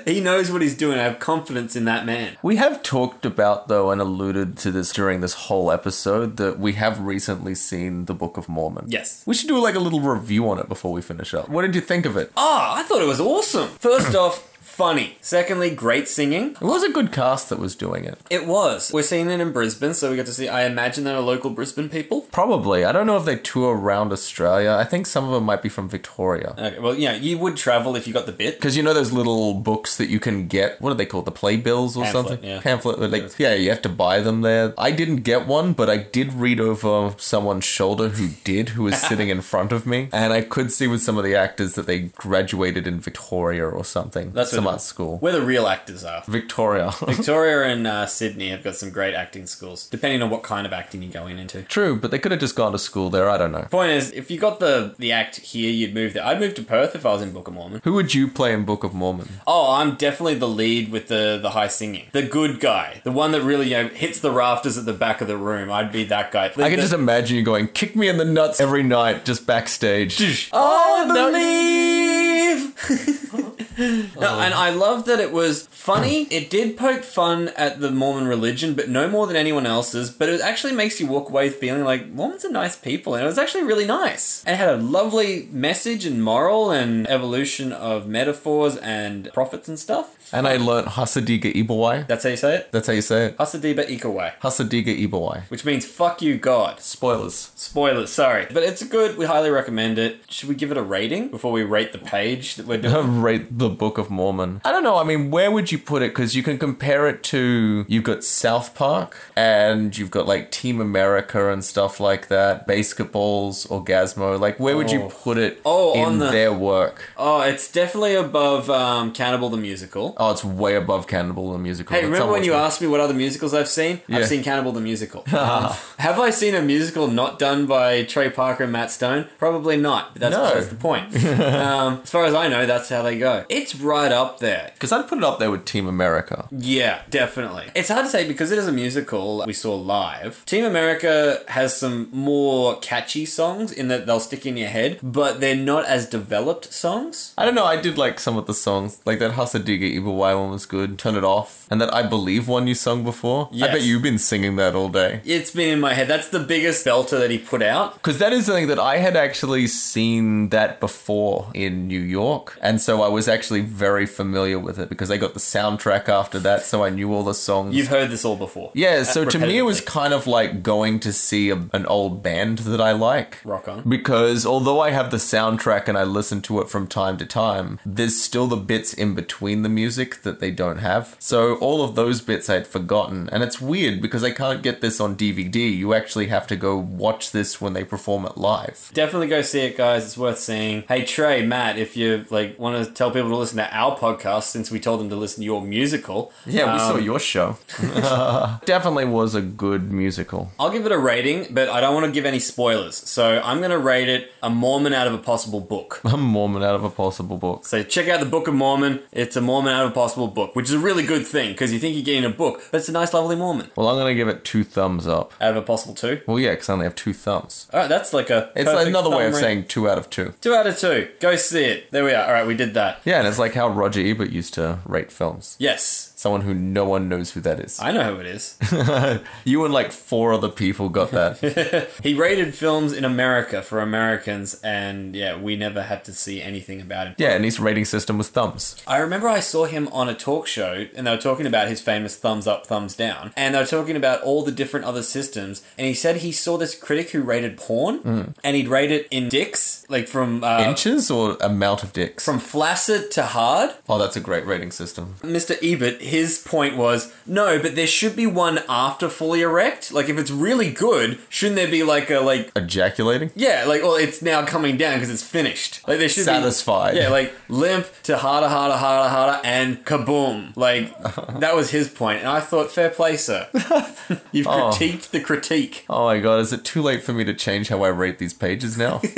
he knows what he's doing. I have confidence in that man. We have talked about, though, and alluded to this during this whole episode, that we have recently seen the Book of Mormon. Yes. We should do like a little review on it before we finish up. What did you think of it? Oh, I thought it was awesome. First off, funny. Secondly, great singing. It was a good cast that was doing it. It was. We're seeing it in Brisbane, so we got to see. I imagine they're local Brisbane people. Probably. I don't know if they tour around Australia. I think some of them might be from Victoria. Okay, well, yeah, you would travel if you got the bit. Because you know those little books that you can get. What are they called? The playbills or Pamphlet, something? yeah. Pamphlet. Like, yeah, you have to buy them there. I didn't get one, but I did read over someone's shoulder who did, who was sitting in front of me, and I could see with some of the actors that they graduated in Victoria or something. That's some school. Where the real actors are. Victoria. Victoria and uh, Sydney have got some great acting schools, depending on what kind of acting you're going into. True, but they could have just gone to school there. I don't know. Point is, if you got the the act here, you'd move there. I'd move to Perth if I was in Book of Mormon. Who would you play in Book of Mormon? Oh, I'm definitely the lead with the the high singing, the good guy, the one that really you know hits the rafters at the back of the room. I'd be that guy. I can just imagine you going, kick me in the nuts every night, just backstage. I believe. No, oh. and I love that it was funny. It did poke fun at the Mormon religion, but no more than anyone else's. But it actually makes you walk away feeling like Mormons are nice people, and it was actually really nice. And it had a lovely message and moral and evolution of metaphors and prophets and stuff. And I learnt Hasa Diga Eebowai. That's how you say it. That's how you say it. Hasadiba Ikawai, Hasa Diga Eebowai. which means fuck you, God. Spoilers. Spoilers, sorry. But it's good. We highly recommend it. Should we give it a rating before we rate the page that we're doing? Rate the Book of Mormon. I don't know. I mean, where would you put it? Because you can compare it to you've got South Park and you've got like Team America and stuff like that. Basketballs, Orgazmo. Like, where would you Oh. put it Oh, in on the- their work? Oh, it's definitely above um, Cannibal the Musical. Oh, it's way above Cannibal the musical. Hey, It's remember when you like- asked me what other musicals I've seen? Yeah. I've seen Cannibal the Musical. Um, have I seen a musical not done by Trey Parker and Matt Stone? Probably not. But that's, No. that's the point. um, as far as I know, that's how they go. It's right up there. Because I'd put it up there with Team America. Yeah, definitely. It's hard to say because it is a musical we saw live. Team America has some more catchy songs in that they'll stick in your head, but they're not as developed songs. I don't know. I did like some of the songs, like that Hasadiga Ibawai one was good. Turn it off, and that I believe one you sung before. I bet you've been singing that all day. It's been in my head. That's the biggest belter that he put out. Because that is something that I had actually seen that before in New York, and so I was actually very familiar with it because I got the soundtrack after that, so I knew all the songs. You've heard this all before. yeah, uh, so to me it was kind of like going to see a, an old band that I like. Rock on. Because although I have the soundtrack and I listen to it from time to time, there's still the bits in between the music that they don't have. So all of those bits I'd forgotten. And it's weird because I can't get this on DVD. You actually have to go watch this when they perform it live. Definitely go see it, guys. It's worth seeing. Hey Trey, Matt, if you like want to tell people to listen to our podcast since we told them to listen to your musical, Yeah, we saw um, your show. Definitely was a good musical. I'll give it a rating, but I don't want to give any spoilers. So I'm going to rate it a Mormon out of a possible book. A Mormon out of a possible book. So check out the Book of Mormon. It's a Mormon out of a possible book, which is a really good thing because you think you're getting a book, but it's a nice, lovely moment. Well, I'm going to give it two thumbs up. out of a possible two. Well, yeah, because I only have two thumbs. All right, that's like a. It's perfect another way of rate. saying two out of two. two out of two. Go see it. There we are. All right, we did that. Yeah, and it's like how Roger Ebert used to rate films. Yes, Someone who no one knows who that is. I know who it is. you and like four other people got that. he rated films in America for Americans, and yeah, we never had to see anything about him. yeah, and his rating system was thumbs. I remember I saw him on a talk show, and they were talking about his famous thumbs up, thumbs down, and they were talking about all the different other systems. And he said he saw this critic who rated porn, and he'd rate it in dicks, like from uh, Inches or amount of dicks? from flaccid to hard. oh, that's a great rating system. Mr. Ebert, his point was no, but there should be one after fully erect. Like if it's really good, shouldn't there be like a like Ejaculating? yeah, like well, it's now coming down because it's finished. Like there should Satisfied. be yeah, like limp to harder, harder, harder, harder, and kaboom. Like that was his point, and I thought, fair play, sir. You've Oh. critiqued the critique. Oh my god, is it too late for me to change how I rate these pages now?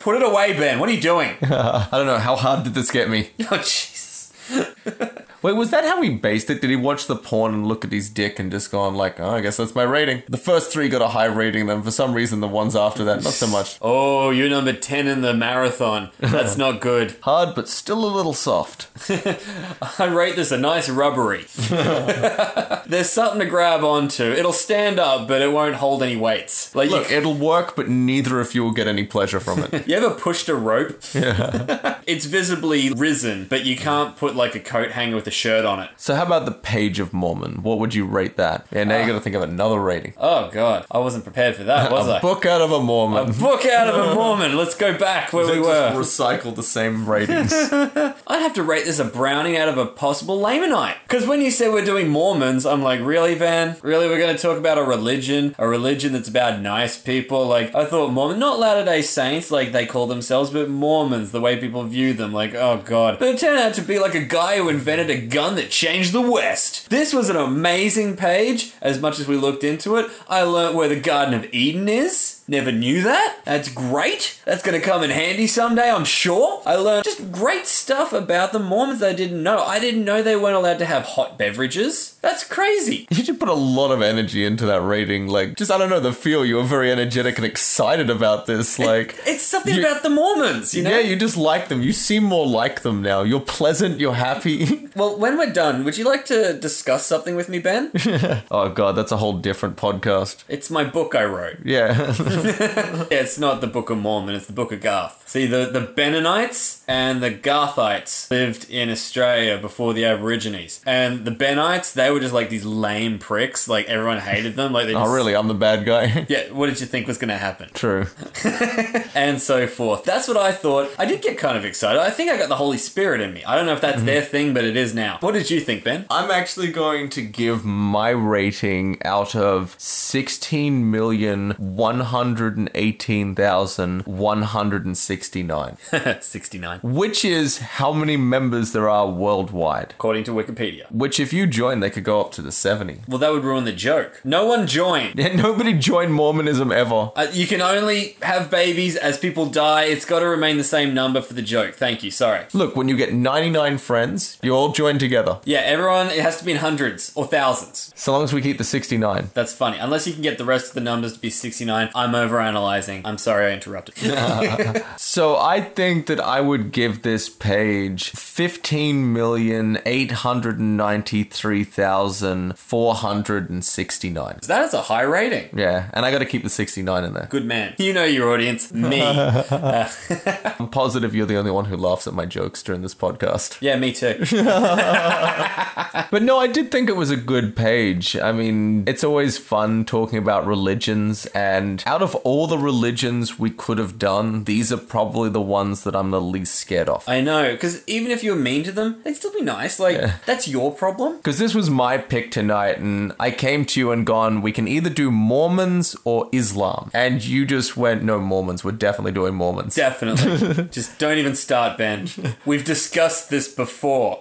Put it away, Ben. What are you doing? I don't know, how hard did this get me? oh Jesus. Wait, was that how he based it? Did he watch the porn and look at his dick and just gone like, oh, I guess that's my rating? The first three got a high rating, then for some reason the ones after that, not so much. Oh, you're number ten in the marathon. That's not good. Hard, but still a little soft. I rate this a nice rubbery. There's something to grab onto. It'll stand up, but it won't hold any weights. Like Look, you, it'll work, but neither of you will get any pleasure from it. you ever pushed a rope? Yeah. it's visibly risen, but you can't put like a coat hanger with a shirt on it. so, how about the Page of Mormon? What would you rate that? Yeah, now you ah. got to think of another rating. Oh god, I wasn't prepared for that, was a I? book out of a Mormon. A book out of a Mormon. Let's go back where we were. recycle the same ratings. I'd have to rate this a brownie out of a possible Lamanite. Because when you said we're doing Mormons, I'm I'm like, really, Van? Really, we're going to talk about a religion, a religion that's about nice people? Like, I thought Mormon, not Latter Day Saints, like they call themselves, but Mormons, the way people view them. Like, oh god. But it turned out to be like a guy who invented a gun that changed the West. This was an amazing page. As much as we looked into it, I learnt where the Garden of Eden is. Never knew that. That's great. That's going to come in handy someday, I'm sure. I learned just great stuff about the Mormons that I didn't know. I didn't know they weren't allowed to have hot beverages. That's crazy. You should put a lot of energy into that reading. Like, just, I don't know, the feel. You were very energetic and excited about this. Like, It's something You- about the Mormons, you know? yeah, you just like them. You seem more like them now. You're pleasant, you're happy. Well, when we're done, would you like to discuss something with me, Ben? oh, God, that's a whole different podcast. it's my book I wrote. Yeah. Yeah, it's not the Book of Mormon, it's the Book of Garth. See, the, the Benonites and the Garthites lived in Australia before the Aborigines. And the Benites, they were just like these lame pricks. Like, everyone hated them. Like, they oh, just, oh, really? I'm the bad guy? Yeah, what did you think was going to happen? True. and so forth. That's what I thought. I did get kind of excited. I think I got the Holy Spirit in me. I don't know if that's mm-hmm. their thing, but it is now. What did you think, Ben? I'm actually going to give my rating out of 16,118,169, 69. which is how many members there are worldwide. According to Wikipedia. Which, if you join, they could go up to the 70. Well, that would ruin the joke. No one joined. Yeah, nobody joined Mormonism ever. Uh, you can only have babies as people die. It's got to remain the same number for the joke. Thank you. Sorry. Look, when you get 99 friends, you all join together. Yeah, everyone, it has to be in hundreds or thousands. So long as we keep the 69. That's funny. Unless you can get the rest of the numbers to be 69. I'm overanalyzing. I'm sorry I interrupted. So I think that I would give this page 15,893,469. that is a high rating. Yeah, and I got to keep the 69 in there. Good man. You know your audience. Me. I'm positive you're the only one who laughs at my jokes during this podcast. yeah, me too. But no, I did think it was a good page. I mean, it's always fun talking about religions, and out of all the religions we could have done, these are probably the ones that I'm the least scared of. I know, because even if you're mean to them, they'd still be nice. Like, that's your problem. Because this was my pick tonight, and I came to you and gone, we can either do Mormons or Islam. And you just went, no, Mormons. We're definitely doing Mormons. Definitely. Just don't even start, Ben. We've discussed this before.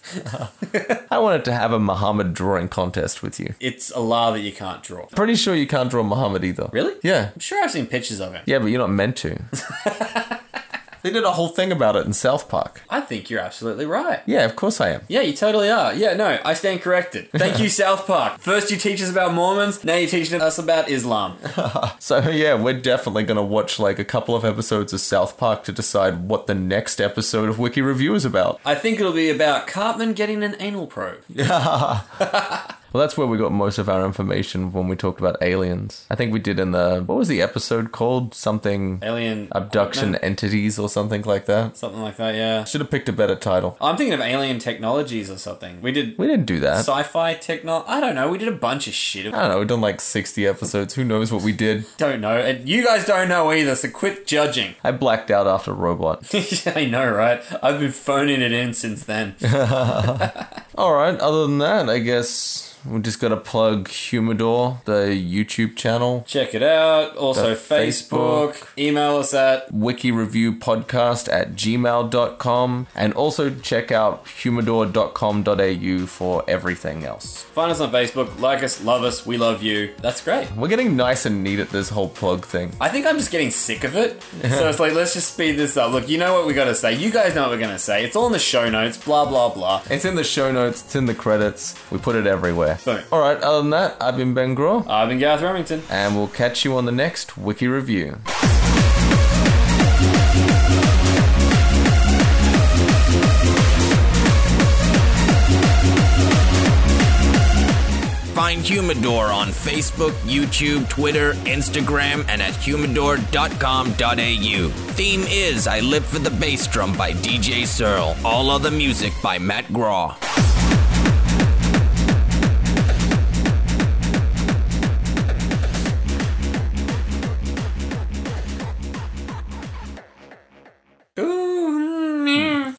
I wanted to have a Muhammad drawing contest with you. It's a Allah that you can't draw. Pretty sure you can't draw Muhammad either. Really? Yeah. I'm sure I've seen pictures of him. Yeah, but you're not meant to. they did a whole thing about it in South Park. I think you're absolutely right. Yeah, of course I am. Yeah, you totally are. Yeah, no, I stand corrected. Thank you, South Park. First you teach us about Mormons, now you're teaching us about Islam. So yeah, we're definitely gonna watch like a couple of episodes of South Park to decide what the next episode of Wiki Review is about. I think it'll be about Cartman getting an anal probe. Well, that's where we got most of our information when we talked about aliens. I think we did in the what was the episode called? Something Alien abduction entities or something like that. Something like that, yeah. Should have picked a better title. I'm thinking of alien technologies or something. We did We didn't do that. sci-fi techno. I don't know. We did a bunch of shit. I don't know. We've done like sixty episodes. Who knows what we did? don't know. And you guys don't know either, so quit judging. I blacked out after Robot. I know, right? I've been phoning it in since then. All right. Other than that, I guess we just got to plug Humidor, the YouTube channel. Check it out. Also, Facebook. Facebook. Email us at wiki review podcast at gmail.com and also check out humidor.com.au for everything else. find us on Facebook. Like us, love us. We love you. That's great. We're getting nice and neat at this whole plug thing. I think I'm just getting sick of it. so it's like, let's just speed this up. Look, you know what we got to say. You guys know what we're going to say. It's all in the show notes. Blah blah blah. It's in the show notes, it's in the credits. We put it everywhere. Boom. All right, other than that, I've been Ben Graw, I've been Garth Remington. and we'll catch you on the next Wiki Review. Find Humidor on Facebook, YouTube, Twitter, Instagram, and at humidor.com.au. Theme is I Live for the Bass Drum by DJ Searle. All other music by Matt Graw.